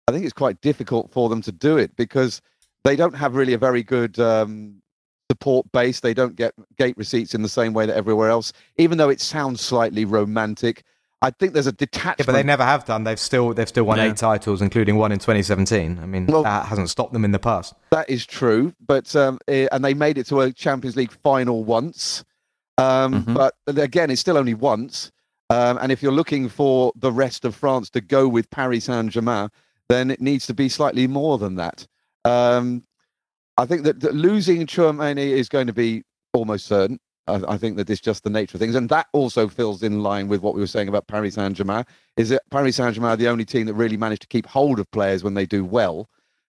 I think it's quite difficult for them to do it because they don't have really a very good um, support base. They don't get gate receipts in the same way that everywhere else, even though it sounds slightly romantic. I think there's a detachment. Yeah, but they never have done. They've still they've still won eight titles, including one in 2017. I mean, Well- that hasn't stopped them in the past. That is true, but um, eh, and they made it to a Champions League final once, um, Mhm. but again, it's still only once. Um, and if you're looking for the rest of France to go with Paris Saint Germain, then it needs to be slightly more than that. Um, I think that, that losing Chouameni is going to be almost certain. I, I think that it's just the nature of things, and that also fills in line with what we were saying about Paris Saint Germain. Is that Paris Saint Germain are the only team that really managed to keep hold of players when they do well,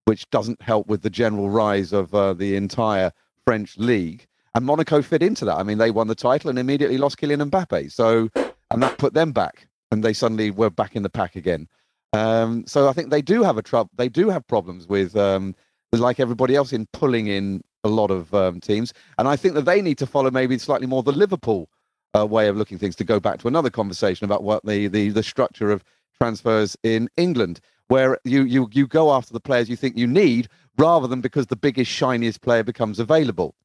which doesn't help with the general rise of uh, the entire French league. And Monaco fit into that. I mean, they won the title and immediately lost Kylian Mbappe, so and that put them back, and they suddenly were back in the pack again. Um, so I think they do have a trouble. They do have problems with, um, like everybody else, in pulling in a lot of um, teams. And I think that they need to follow maybe slightly more the Liverpool uh, way of looking things. To go back to another conversation about what the the the structure of transfers in England, where you you you go after the players you think you need, rather than because the biggest shiniest player becomes available,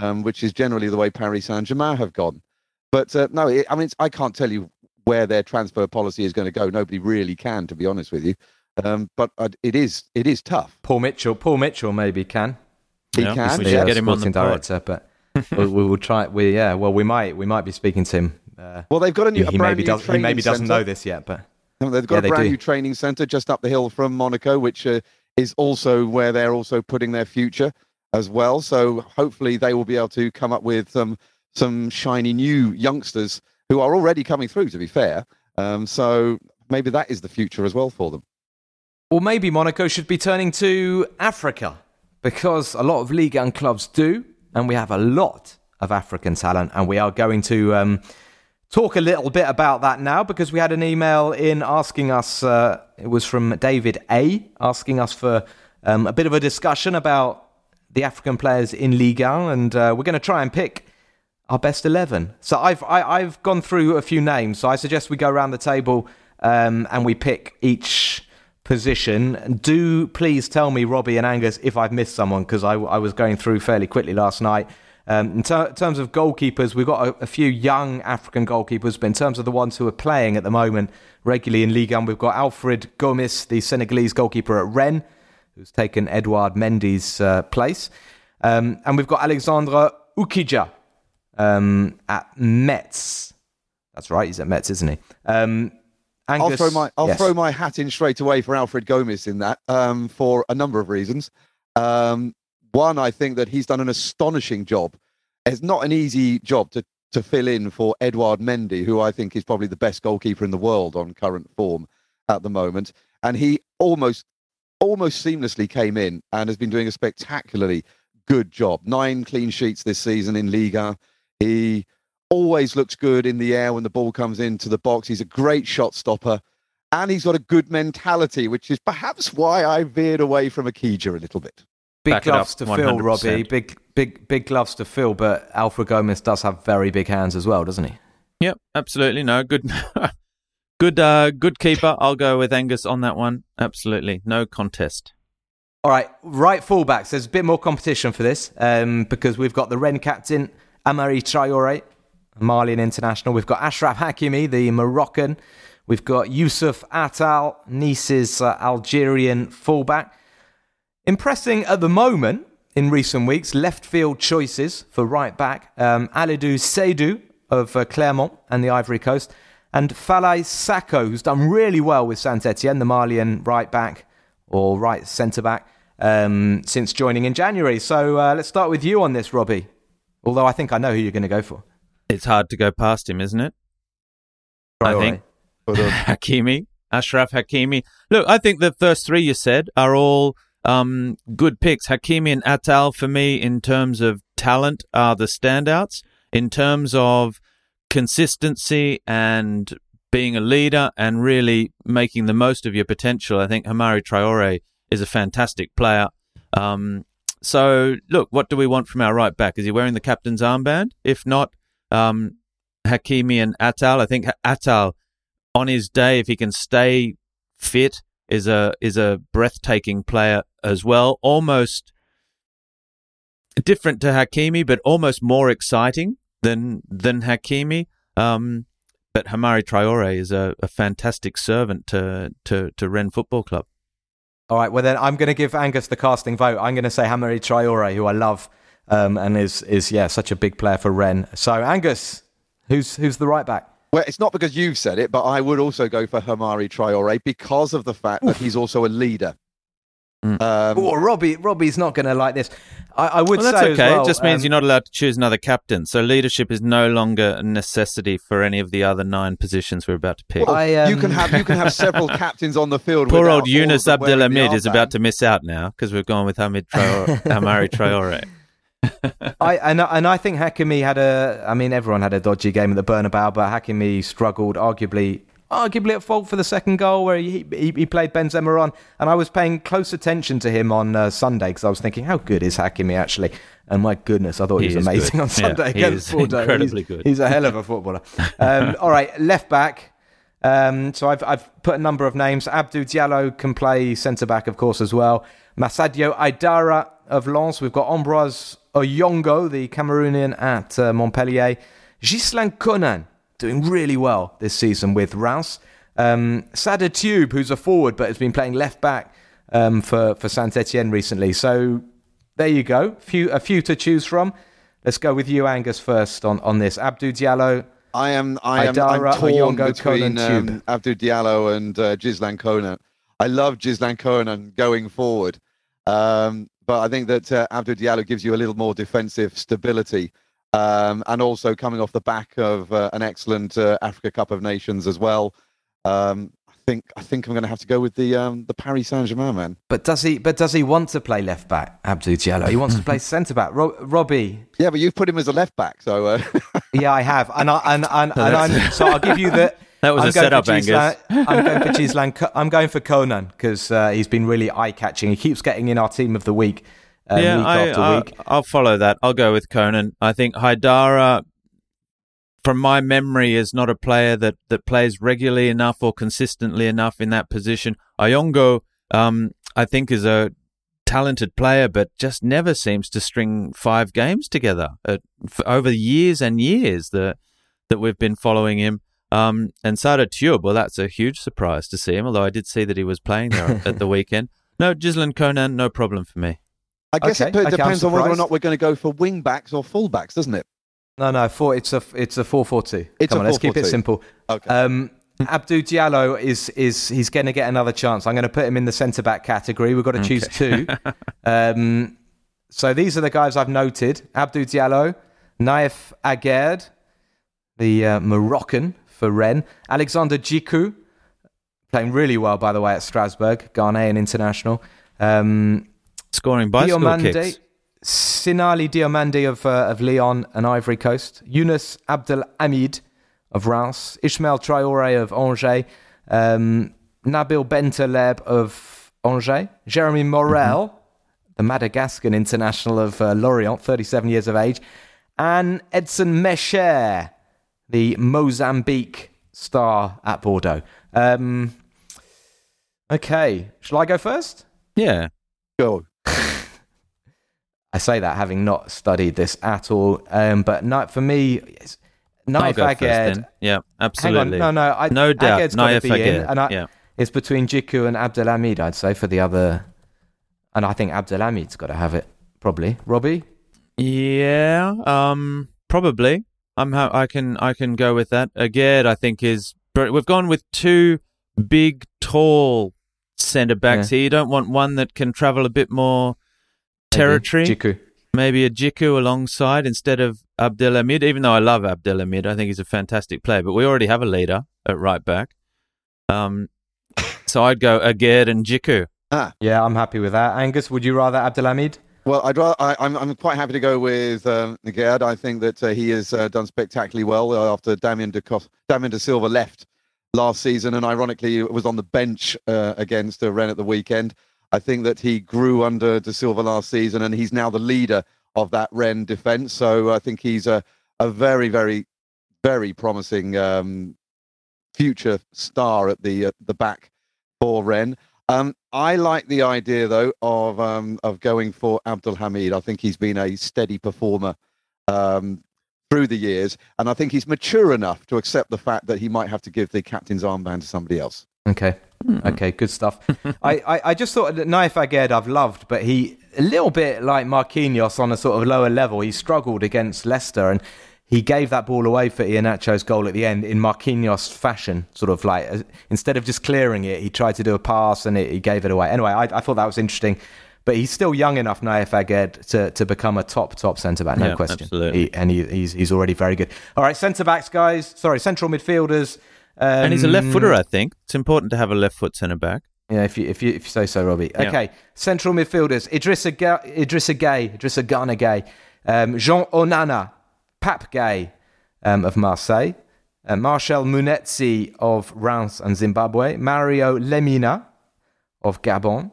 um, which is generally the way Paris Saint Germain have gone. But uh, no, it, I mean, it's, I can't tell you where their transfer policy is going to go. Nobody really can, to be honest with you. Um, but uh, it is it is tough. Paul Mitchell, Paul Mitchell maybe can. He Yeah, can. we the should uh, get him on the sporting pod. director, but *laughs* we, we will try. We yeah, well, we might we might be speaking to him. Uh, Well, they've got a new he, a brand maybe new does, he maybe doesn't centre. know this yet, but They've got Yeah, a brand new training centre just up the hill from Monaco, which uh, is also where they're also putting their future as well. So hopefully they will be able to come up with some some shiny new youngsters who are already coming through. To be fair, um, so maybe that is the future as well for them. Or maybe Monaco should be turning to Africa because a lot of Ligue 1 clubs do, and we have a lot of African talent, and we are going to um, talk a little bit about that now because we had an email in asking us. Uh, it was from David A. asking us for um, a bit of a discussion about the African players in Ligue 1, and uh, we're going to try and pick our best 11. So I've I, I've gone through a few names. So I suggest we go around the table um, and we pick each position. Do please tell me, Robbie and Angus, if I've missed someone because I, I was going through fairly quickly last night. Um, in ter- terms of goalkeepers, we've got a, a, few young African goalkeepers, but in terms of the ones who are playing at the moment regularly in Ligue 1, we've got Alfred Gomis, the Senegalese goalkeeper at Rennes, who's taken Edouard Mendy's uh, place. Um, and we've got Alexandre Oukidja um, at Metz. That's right, he's at Metz, isn't he? Um, Angus, I'll throw my I'll yes. throw my hat in straight away for Alfred Gomis in that um, for a number of reasons. Um, one, I think that he's done an astonishing job. It's not an easy job to to fill in for Eduard Mendy, who I think is probably the best goalkeeper in the world on current form at the moment. And he almost almost seamlessly came in and has been doing a spectacularly good job. Nine clean sheets this season in Liga. He always looks good in the air when the ball comes into the box. He's a great shot stopper. And he's got a good mentality, which is perhaps why I veered away from Oukidja a little bit. Big Back gloves to 100%. fill, Robbie. Big, big, big gloves to fill. But Alfred Gomis does have very big hands as well, doesn't he? Yep, absolutely. No, good, *laughs* good, uh, good keeper. I'll go with Angus on that one. Absolutely, no contest. All right, right fullbacks. There's a bit more competition for this um, because we've got the Rennes captain Hamari Traore, Malian international. We've got Achraf Hakimi, the Moroccan. We've got Youcef Atal, Nice's uh, Algerian fullback. Impressing at the moment in recent weeks, left field choices for right back um, Alidu Seidu of uh, Clermont and the Ivory Coast, and Falaye Sacko, who's done really well with Saint Etienne, the Malian right back or right centre back, um, since joining in January. So uh, let's start with you on this, Robbie. Although I think I know who you're going to go for. It's hard to go past him, isn't it? I think. *laughs* Hakimi, Achraf Hakimi. Look, I think the first three you said are all um, good picks. Hakimi and Atal, for me, in terms of talent, are the standouts. In terms of consistency and being a leader and really making the most of your potential, I think Hamari Traore is a fantastic player. Um, so, look, what do we want from our right back? Is he wearing the captain's armband? If not, um, Hakimi and Atal. I think Atal, on his day, if he can stay fit, is a is a breathtaking player as well. Almost different to Hakimi, but almost more exciting than than Hakimi. Um, but Hamari Traore is a, a fantastic servant to, to to Rennes Football Club. All right, well then I'm going to give Angus the casting vote. I'm going to say Hamari Traore, who I love um, and is is yeah such a big player for Rennes. So Angus, who's who's the right back? Well, it's not because you've said it, but I would also go for Hamari Traore because of the fact Oof. that he's also a leader. Mm. Um, oh, Robbie, Robbie's not going to like this. I, I would well, that's say okay. Well, it just means um, you're not allowed to choose another captain. So leadership is no longer a necessity for any of the other nine positions we're about to pick. Well, I, um... You can have you can have several *laughs* captains on the field. Poor old Yunis Abdelhamid is about to miss out now because we've gone with Hamid *laughs* Traore, Hamari *laughs* Traore. I and and I think Hakimi had a. I mean, everyone had a dodgy game at the Bernabeu, but Hakimi struggled, arguably arguably at fault for the second goal where he, he, he played Benzema on. And I was paying close attention to him on uh, Sunday because I was thinking, how good is Hakimi actually? And my goodness, I thought he, he was amazing good. on Sunday yeah, against Bordeaux. Incredibly he's, good. He's a hell of a footballer. Um, *laughs* all right, left back. Um, so I've, I've put a number of names. Abdou Diallo can play centre back, of course, as well. Massadio Haidara of Lens. We've got Ambroise Oyongo, the Cameroonian at uh, Montpellier. Ghislain Konan doing really well this season with Reims. Um, Sada Thioub, who's a forward but has been playing left back um, for, for Saint Etienne recently. So there you go. Few, a few to choose from. Let's go with you, Angus, first on, on this. Abdou Diallo. I am I am I'm torn between um, Abdou Diallo and uh, Konan. I love Ghislain Konan going forward. Um, but I think that uh, Abdou Diallo gives you a little more defensive stability. Um, and also coming off the back of uh, an excellent uh, Africa Cup of Nations as well. Um, I think I think I'm going to have to go with the um, the Paris Saint Germain man. But does he? But does he want to play left back? Abdou Diallo. He wants to play *laughs* centre back. Ro- Robbie. Yeah, but you've put him as a left back, so. Uh... *laughs* yeah, I have, and I and and, and I'm so I'll give you the. *laughs* That was I'm a setup, Angus. I'm going for Ghislain. I'm going for Konan because uh, he's been really eye catching. He keeps getting in our team of the week um, yeah, week I, after week. I, will follow that. I'll go with Konan. I think Haidara, from my memory, is not a player that, that plays regularly enough or consistently enough in that position. Oyongo, um, I think, is a talented player, but just never seems to string five games together uh, over years and years that that we've been following him. Um, and Sada Thioub, well, that's a huge surprise to see him. Although I did see that he was playing there *laughs* at the weekend. No, Ghislain Konan, no problem for me. I guess Okay, it okay, depends on whether or not we're going to go for wing backs or full backs, doesn't it? No, no, four. It's a it's a four four two. It's Come a on, let's keep it simple. Okay. Um, Abdou Diallo is is he's going to get another chance. I'm going to put him in the centre back category. We've got to choose two. *laughs* um, so these are the guys I've noted: Abdou Diallo, Nayef Aguerd, the uh, Moroccan for Rennes, Alexander Djiku, playing really well by the way at Strasbourg, Ghanaian international. Um, Scoring bicycle Diomande, kicks. Sinaly Diomande of, uh, of Lyon and Ivory Coast, Yunus Abdel Hamid of Reims, Ismael Traore of Angers, um, Nabil Bentaleb of Angers, Jeremy Morel, the Madagascan international of uh, Lorient, 37 years of age, and Edson Mexer, the Mozambique star at Bordeaux. Um, okay, shall I go first? Yeah. Go. *laughs* I say that having not studied this at all. Um, but no, for me, it's Nayef go first Aguerd. Yeah, Hang absolutely. on, no, no, I, No doubt, to Nayef be in, and I, yeah. it's between Djiku and Abdelhamid. I'd say for the other, and I think Abdelhamid's got to have it probably. Robbie, Yeah, um, probably. I'm ha- I can I can go with that. Again, I think is we've gone with two big, tall centre backs Yeah. here. You don't want one that can travel a bit more territory. Djiku. Maybe a Djiku alongside instead of Abdelhamid. Even though I love Abdelhamid, I think he's a fantastic player. But we already have a leader at right back. Um, so I'd go Aguerd and Djiku. Ah. Yeah, I'm happy with that. Angus, would you rather Abdelhamid? Well, I'd rather, I, I'm, I'm quite happy to go with um, Nagard. I think that uh, he has uh, done spectacularly well uh, after Damien de, Cos- Damien Da Silva left last season and ironically it was on the bench uh, against uh, Rennes at the weekend. I think that he grew under Da Silva last season and he's now the leader of that Rennes defence. So I think he's a, a very, very, very promising um, future star at the uh, the back for Rennes. Um, I like the idea though of um, of going for Abdelhamid. I think he's been a steady performer um, through the years, and I think he's mature enough to accept the fact that he might have to give the captain's armband to somebody else. Okay. Okay, good stuff. *laughs* I, I, I just thought that Nayef Aguerd I've loved, but he a little bit like Marquinhos on a sort of lower level. He struggled against Leicester and he gave that ball away for Iheanacho's goal at the end in Marquinhos fashion, sort of like uh, instead of just clearing it, he tried to do a pass and it, he gave it away. Anyway, I, I thought that was interesting. But he's still young enough, Nayef Aguerd, to, to become a top, top centre back, no Yeah, question. absolutely. He, and he, he's, he's already very good. All right, centre backs, guys. Sorry, central midfielders. Um, And he's a left footer, I think. It's important to have a left foot centre back. yeah, if you if you if you say so, Robbie. Yeah. Okay, central midfielders: Idrissa Ga- Idrissa Gueye, Idrissa Gana Gueye, um, Jean Onana, Pape Gueye um, of Marseille, uh, Marshall Munetsi of Reims and Zimbabwe, Mario Lemina of Gabon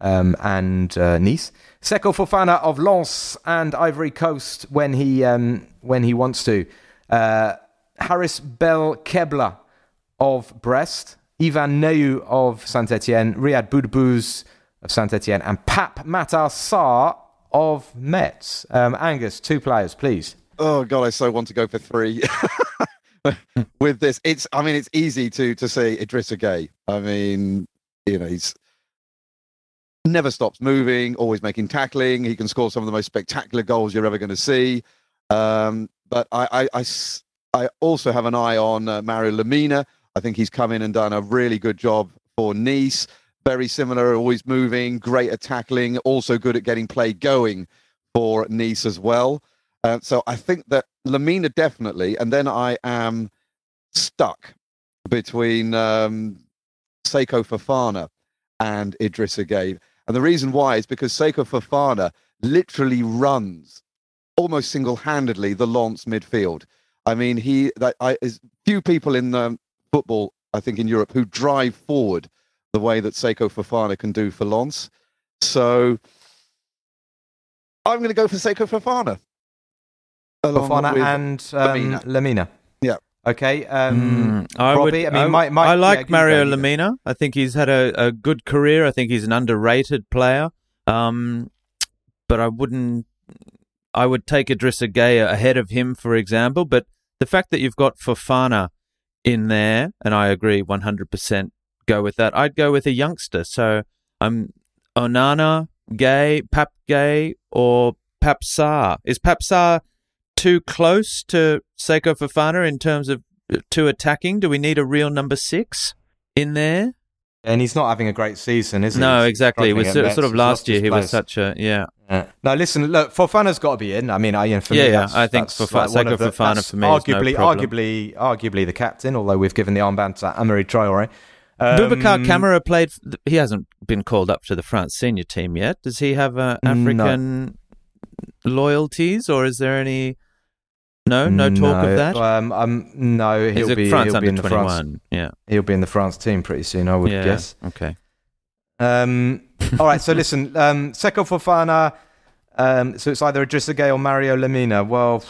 um, and uh, Nice, Seko Fofana of Lens and Ivory Coast when he um, when he wants to, uh, Haris Belkebla of Brest, Yvan Neyou of Saint Etienne, Ryad Boudebouz of Saint Etienne, and Pape Matar Sarr of Metz. Um, Angus, two players, please. Oh God, I so want to go for three. *laughs* With this, it's I mean, it's easy to to say Idrissa Gueye. I mean, you know, he's never stops moving, always making tackling. He can score some of the most spectacular goals you're ever going to see. Um, but I also have an eye on uh, Mario Lemina. I think he's come in and done a really good job for Nice. Very similar, always moving, great at tackling, also good at getting play going for Nice as well. Uh, so I think that Lamina definitely, and then I am stuck between um, Seko Fofana and Idrissa Gueye. And the reason why is because Seko Fofana literally runs almost single-handedly the Lens midfield. I mean, he that I is few people in um, football, I think, in Europe who drive forward the way that Seko Fofana can do for Lens. So I'm going to go for Seko Fofana. Along Fofana with and um, Lemina. Lemina. Okay. Um, Mm, I Robbie, would- I mean, my- my- I like yeah, Mario. Lemina. I think he's had a, a good career. I think he's an underrated player. Um, but I wouldn't. I would take Idrissa Gueye ahead of him, for example. But the fact that you've got Fofana in there, and I agree 100% go with that. I'd go with a youngster. So I'm Onana, Gueye, Pape Gueye, or Pape Sarr. Is Pape Sarr too close to Seko Fofana in terms of too attacking? Do we need a real number six in there? And he's not having a great season, is he? No, He's exactly. It was sort of last year. He his was such a yeah. Yeah. No, listen, look, Fofana's got to be in. I mean, I, you know, for Yeah, me, yeah, I think Fofa- like of the- Fofana for me is no arguably, arguably, arguably the captain. Although we've given the armband to Hamari Traore. Um, Boubacar Kamara played. He hasn't been called up to the France senior team yet. Does he have uh, No. African loyalties, or is there any? No, no talk no, of that. Um, um, no, he'll be France he'll be in the twenty France. Yeah, He'll be in the France team pretty soon, I would yeah. guess. Okay. Um, all right, so listen, um, Seko Fofana. Um, so it's either Idrissa Gueye or Mario Lemina. Well,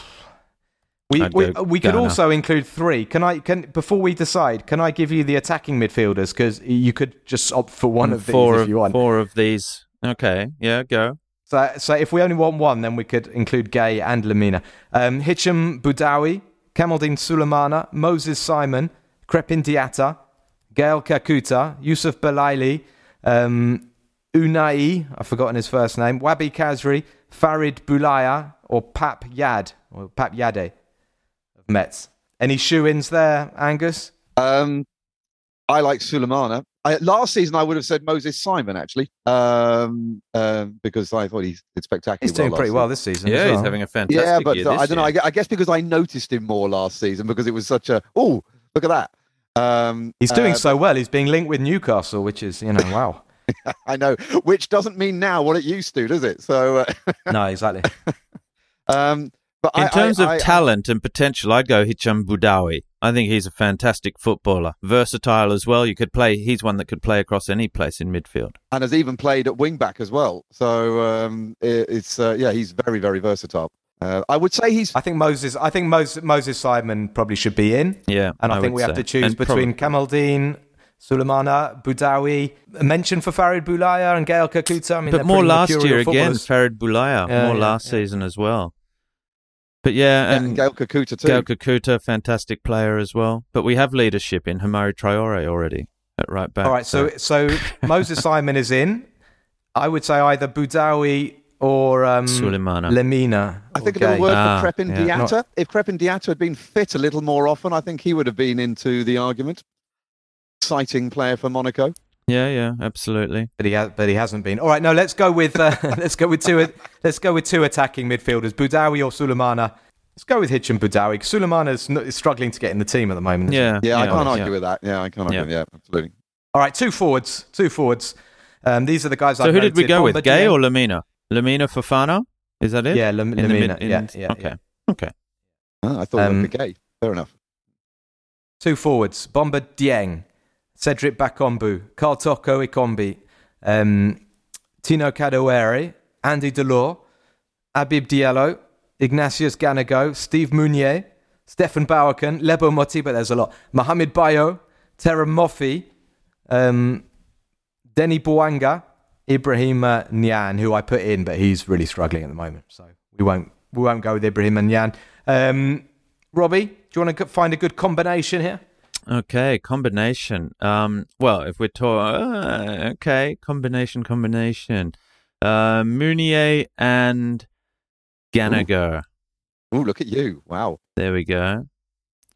we I'd we, we could also include three. Can I can before we decide? Can I give you the attacking midfielders because you could just opt for one of these if of you want. four of these. Okay, yeah, go. So, so if we only want one, then we could include Gueye and Lemina. Um, Hicham Boudaoui, Kamaldeen Sulemana, Moses Simon, Krepin Diatta, Gael Kakuta, Youcef Belaili, um, Unai, I've forgotten his first name, Wahbi Khazri, Farid Boulaya, or Pape Yade, or Pape Yade of Metz. Any shoe-ins there, Angus? Um, I like Sulemana. I, last season, I would have said Moses Simon actually, um, um, because I thought he did spectacularly. He's doing well pretty well this season. Yeah, as he's having a fantastic Yeah, but year uh, I don't know. I, I guess because I noticed him more last season because it was such a oh look at that. Um, He's doing uh, so well. He's being linked with Newcastle, which is, you know, *laughs* wow. I know, which doesn't mean now what it used to, does it? So, uh, *laughs* no, exactly. um, but In I- terms I- of I- talent and potential, I'd go Hicham Boudaoui. I think he's a fantastic footballer, versatile as well. You could play. He's one that could play across any place in midfield. and has even played at wing back as well. So um, it, it's uh, yeah, he's very very versatile. Uh, I would say he's I think Moses. I think Moses, Moses Simon probably should be in. Yeah, and I, I think would we have to choose And between probably- Kamaldeen, Sulemana, Boudaoui. A mention for Farid Boulaya and Gael Kakuta. I mean, but more last year again. Farid Boulaya. Yeah, more yeah, last yeah. season as well. But yeah, yeah, and and Gael Kakuta too. Gael Kakuta, fantastic player as well. But we have leadership in Hamari Traore already at right back. All right, so so *laughs* Moses Simon is in. I would say either Boudaoui or um, Sulemana. Lemina. I think or a little Gueye. word Ah, for Krepin yeah. Diatta. If Krepin Diatta had been fit a little more often, I think he would have been into the argument. Exciting player for Monaco. Yeah, yeah, absolutely. But he has, but he hasn't been. All right, no, let's go with uh, *laughs* let's go with two. Let's go with two attacking midfielders, Boudaoui or Sulemana. Let's go with Hicham Boudaoui. Sulemana's n- is struggling to get in the team at the moment. isn't? Yeah, Yeah, I can't yeah. argue with that. Yeah, I can't argue. Yeah. with Yeah, absolutely. All right, two forwards. Two forwards. Um, these are the guys. So I've who did we noted. go with? Gueye or Lemina? Lemina Fofana? Is that it? Yeah, Lem- In the mid- in- yeah, yeah, okay. yeah. Okay. Ah, I thought Um, it would be Gueye. Fair enough. Two forwards: Bamba Dieng, Cedric Bakambu, Karl Toko Ekambi, um, Tino Kadewere, Andy Delort, Habib Diallo, Ignatius Ganago, Steve Mounie, Stephane Bahoken, Lebo Moti, but there's a lot. Mohamed Bayo, Terem Moffi, um, Denis Bouanga, Ibrahim Niane, who I put in, but he's really struggling at the moment, so we won't we won't go with Ibrahim Niane. Um, Robbie, do you want to find a good combination here? Okay, combination. Um, well, if we're talking, uh, okay, combination, combination. Uh, Mounie and Ganago. Oh, look at you! Wow. There we go.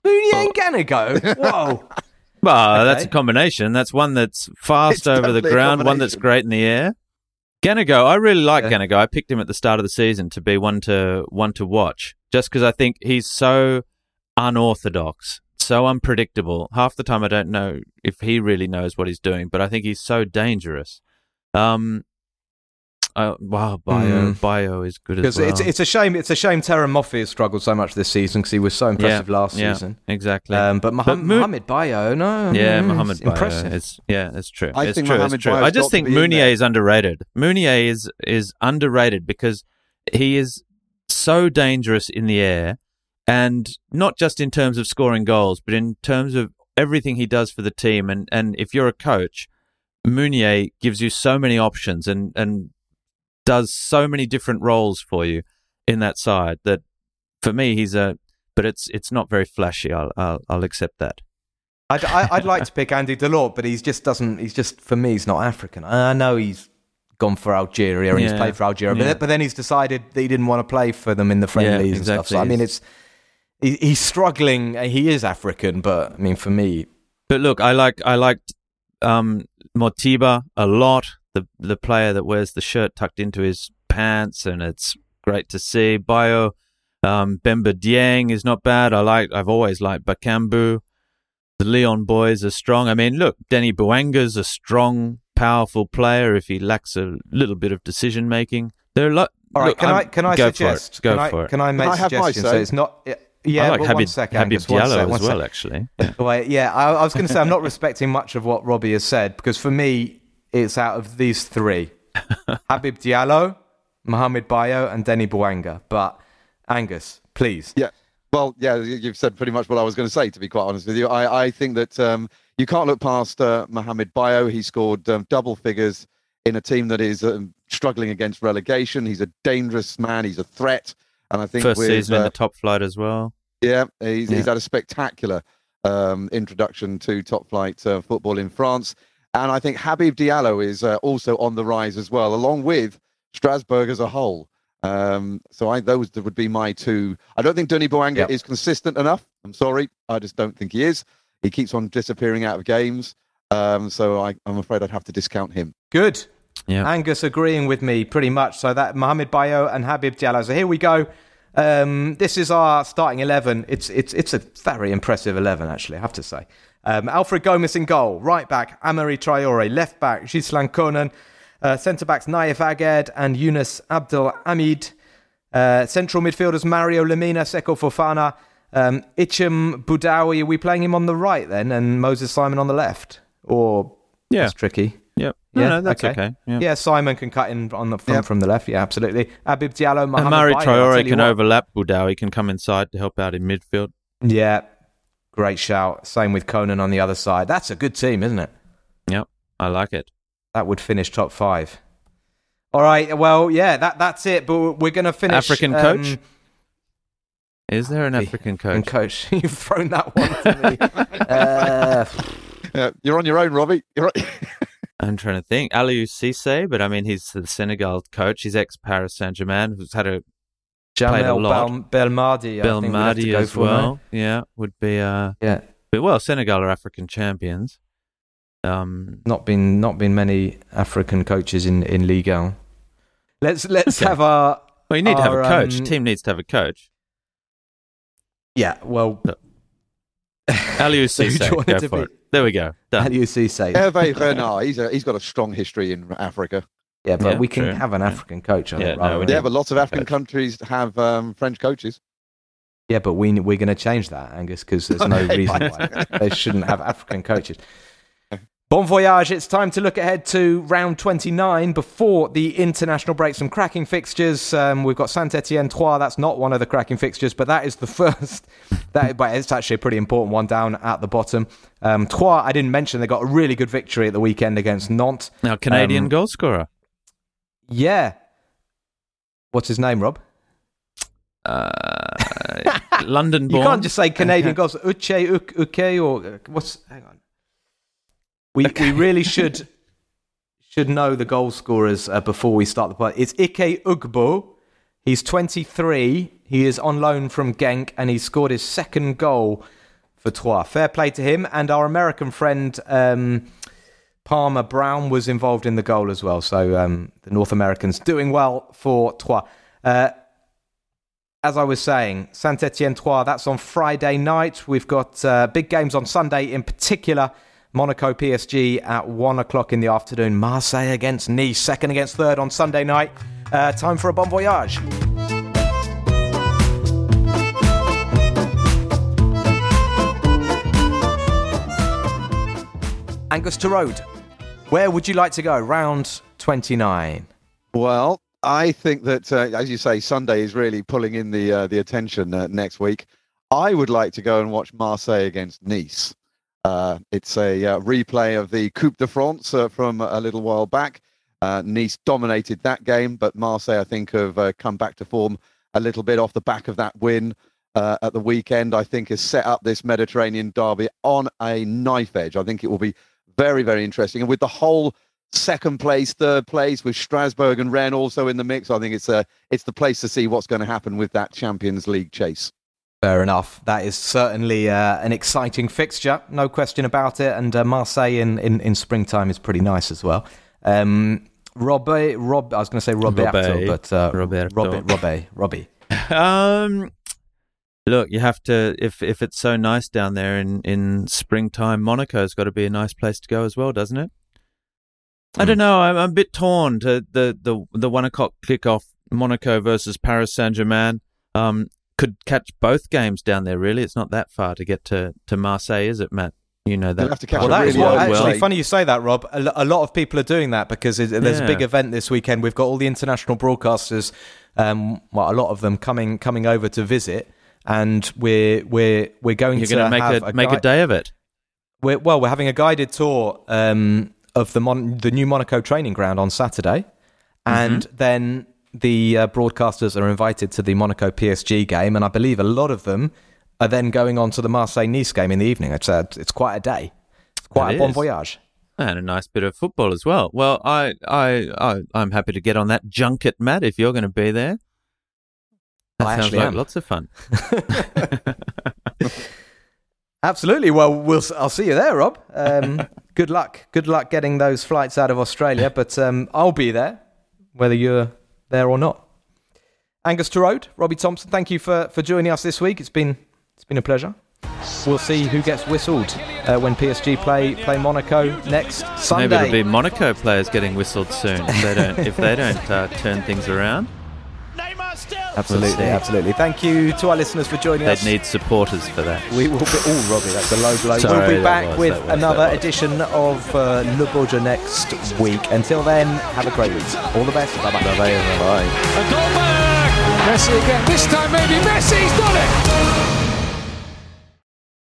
Mounie and Ganago. Whoa. *laughs* Well, that's a combination. That's one that's fast It's over the ground, one that's great in the air. Ganago, I really like Yeah. Ganago. I picked him at the start of the season to be one to one to watch, just because I think he's so unorthodox, so unpredictable. Half the time, I don't know if he really knows what he's doing, but I think he's so dangerous. Um, *tsk* uh, wow, Bayo, Mm. Bayo is good as Because well. it's it's a shame it's a shame Terem Moffi has struggled so much this season because he was so impressive last yeah, season. exactly. Um, but, Moham- Mo- Mohamed Bayo, no, Yeah, mm, Mohamed it's Bayo. impressive. It's yeah, it's true. I it's think true. Mohamed it's true. Bayo's I just think be in Mounie there. is underrated. Mounie is is underrated because he is so dangerous in the air, and not just in terms of scoring goals, but in terms of everything he does for the team. And and if you're a coach, Mounie gives you so many options, and and does so many different roles for you in that side that for me he's a but it's it's not very flashy. I'll I'll, I'll accept that. I'd, I, would like to pick Andy Delort, but he's just doesn't. He's just for me, he's not African. I know he's gone for Algeria and yeah. he's played for Algeria, yeah. but, but then he's decided that he didn't want to play for them in the friendlies yeah, exactly. and stuff. So I mean, it's he, he's struggling. He is African, but I mean, for me. But look, I like I liked um, Mothiba a lot. The the player that wears the shirt tucked into his pants, and it's great to see. Bayo um, Bamba Dieng is not bad. I like. I've always liked Bakambu. The Lyon boys are strong. I mean, look, Denis Bouanga's a strong, powerful player. If he lacks a little bit of decision making, there are lot. All right, look, can I'm, i can I go suggest? For it. Go can for I, it. Can I make can suggestions? So it's not. Yeah, I like Habib, one second, Habib Angus, Diallo sec, one as well, sec. actually. *laughs* Yeah. Wait, yeah, I, I was going to say I'm not respecting much of what Robbie has said because for me, it's out of these three: *laughs* Habib Diallo, Mohamed Bayo, and Denis Bouanga. But Angus, please. Yeah. Well, yeah, you've said pretty much what I was going to say. To be quite honest with you, I, I think that um, you can't look past uh, Mohamed Bayo. He scored um, double figures in a team that is um, struggling against relegation. He's a dangerous man. He's a threat. And I think first with, season uh, in the top flight as well. Yeah, he's, Yeah. he's had a spectacular um, introduction to top flight uh, football in France. And I think Habib Diallo is uh, also on the rise as well, along with Strasbourg as a whole. Um, so I, those would be my two. I don't think Denis Bouanga Yep. is consistent enough. I'm sorry. I just don't think he is. He keeps on disappearing out of games. Um, so I, I'm afraid I'd have to discount him. Good. Yeah. Angus agreeing with me pretty much. So that Mohamed Bayo and Habib Diallo. So here we go. Um, this is our starting eleven. It's it's it's a very impressive eleven, actually. I have to say. Um, Alfred Gomis in goal, right back Hamari Traore, left back Ghislain Konan, uh, centre backs Nayef Aguerd and Yunus Abdul Hamid, Uh, central midfielders Mario Lemina, Seko Fofana, um, Hicham Boudaoui. Are we playing him on the right then, and Moses Simon on the left? Or Yeah. that's tricky. Yep. No, Yeah, no, that's okay. okay. Yeah. Yeah, Simon can cut in on the from, Yep. from the left. Yeah, absolutely. Habib Diallo, And Mari Bayo, I'll tell Traore can what. overlap Budau. He can come inside to help out in midfield. Yeah, great shout. Same with Konan on the other side. That's a good team, isn't it? Yep. I like it. That would finish top five. All right. Well, yeah, that that's it. But we're going to finish. African um, coach? Is there an Hey, African and coach? coach, *laughs* you've thrown that one to me. *laughs* uh, Yeah, you're on your own, Robbie. You're on- *laughs* I'm trying to think. Aliou Cisse, but I mean, he's the Senegal coach. He's ex Paris Saint Germain, who's had a Djamel. Bel- Belmadi. Belmadi as well. Yeah, would be. Uh, Yeah, but well, Senegal are African champions. Um, not been not been many African coaches in in Ligue 1. Let's let's Okay. have our well, you need to have a coach. um, Team needs to have a coach. yeah. Well, So who do Cisse, you want go it to for be? it. There we go. how Done. do you see say? Hervé Renard, he's, a, he's got a strong history in Africa. Yeah, but Yeah, we can true. have an Yeah. African coach. I Yeah, think, no, rather Yeah, but lots of African Coach. countries have um, French coaches. Yeah, but we we're going to change that, Angus, because there's *laughs* no reason why they shouldn't have African coaches. Bon voyage! It's time to look ahead to round 29 before the international break. Some cracking fixtures. Um, we've got Saint Etienne Troyes. That's not one of the cracking fixtures, but that is the *laughs* first. That, but it's actually a pretty important one down at the bottom. Um, Troyes, I didn't mention they got a really good victory at the weekend against Nantes. Now, Canadian Um, goal scorer. Yeah. What's his name, Rob? Uh, London born. *laughs* You can't just say Canadian *laughs* goals. Uche, Uk- Uke, or uh, what's? Hang on. We we *laughs* really should should know the goal scorers uh, before we start the play. It's Ike Ugbo. He's 23. He is on loan from Genk, and he scored his second goal for Troyes. Fair play to him. And our American friend um, Palmer Brown was involved in the goal as well. So um, the North Americans doing well for Troyes. Uh, as I was saying, Saint Etienne Troyes, that's on Friday night. We've got uh, big games on Sunday, in particular, Monaco PSG at one o'clock in the afternoon, Marseille against Nice, second against third on Sunday night. Uh, time for a bon voyage. Angus Torode, where would you like to go? Round 29. Well, I think that, uh, as you say, Sunday is really pulling in the uh, the attention uh, next week. I would like to go and watch Marseille against Nice. Uh, it's a uh, replay of the Coupe de France uh, from a little while back. Uh, nice dominated that game, but Marseille, I think, have uh, come back to form a little bit off the back of that win uh, at the weekend. I think has set up this Mediterranean derby on a knife edge. I think it will be very, very interesting. And with the whole second place, third place, with Strasbourg and Rennes also in the mix, I think it's a it's the place to see what's going to happen with that Champions League chase. Fair enough. That is certainly uh, an exciting fixture, no question about it. And uh, Marseille in, in, in springtime is pretty nice as well. Um, Rob, I was going to say Roberto, Robbe, but uh, Roberto. Robbe, Robbe, Robbie. Um, look, you have to if if it's so nice down there in in springtime, Monaco's got to be a nice place to go as well, doesn't it? I don't know. I'm, I'm a bit torn to the the the one o'clock kickoff, Monaco versus Paris Saint Germain. Um, could catch both games down there. Really, it's not that far to get to to Marseille, is it, Matt? You know that. Have to catch Well, a that is really what, actually flight. funny you say that, Rob. A, lot of people are doing that because it, there's a big event this weekend. We've got all the international broadcasters, um, well, a lot of them coming coming over to visit, and we're we're we're going You're to going to make have a, make gui- a day of it. We're, well, we're having a guided tour um, of the Mon- the new Monaco training ground on Saturday, and then the uh, broadcasters are invited to the Monaco PSG game, and I believe a lot of them are then going on to the Marseille Nice game in the evening. It's a, it's quite a day. It's quite It a bon is. voyage. And a nice bit of football as well. Well, I, I, I, I'm happy to get on that junket, Matt, if you're going to be there. That I sounds like am. lots of fun. *laughs* *laughs* Absolutely. Well, we'll I'll see you there, Rob. Um, good luck. Good luck getting those flights out of Australia. But um, I'll be there, whether you're there or not. Angus Torode, Robbie Thomson. Thank you for, for joining us this week. It's been it's been a pleasure. We'll see who gets whistled uh, when PSG play play Monaco next Sunday. Maybe it'll be Monaco players getting whistled soon if they don't if they don't uh, turn things around. Neymar still. absolutely, absolutely. Thank you to our listeners for joining us. They'd need supporters for that. We will be. Oh, Robbie, that's a low blow. Sorry, we'll be back was- with was- another edition of uh, Le Beau Jeu next week. Until then, have a great week. All the best. Bye bye. Bye. And Goldberg! Messi again. This time maybe Messi's done it!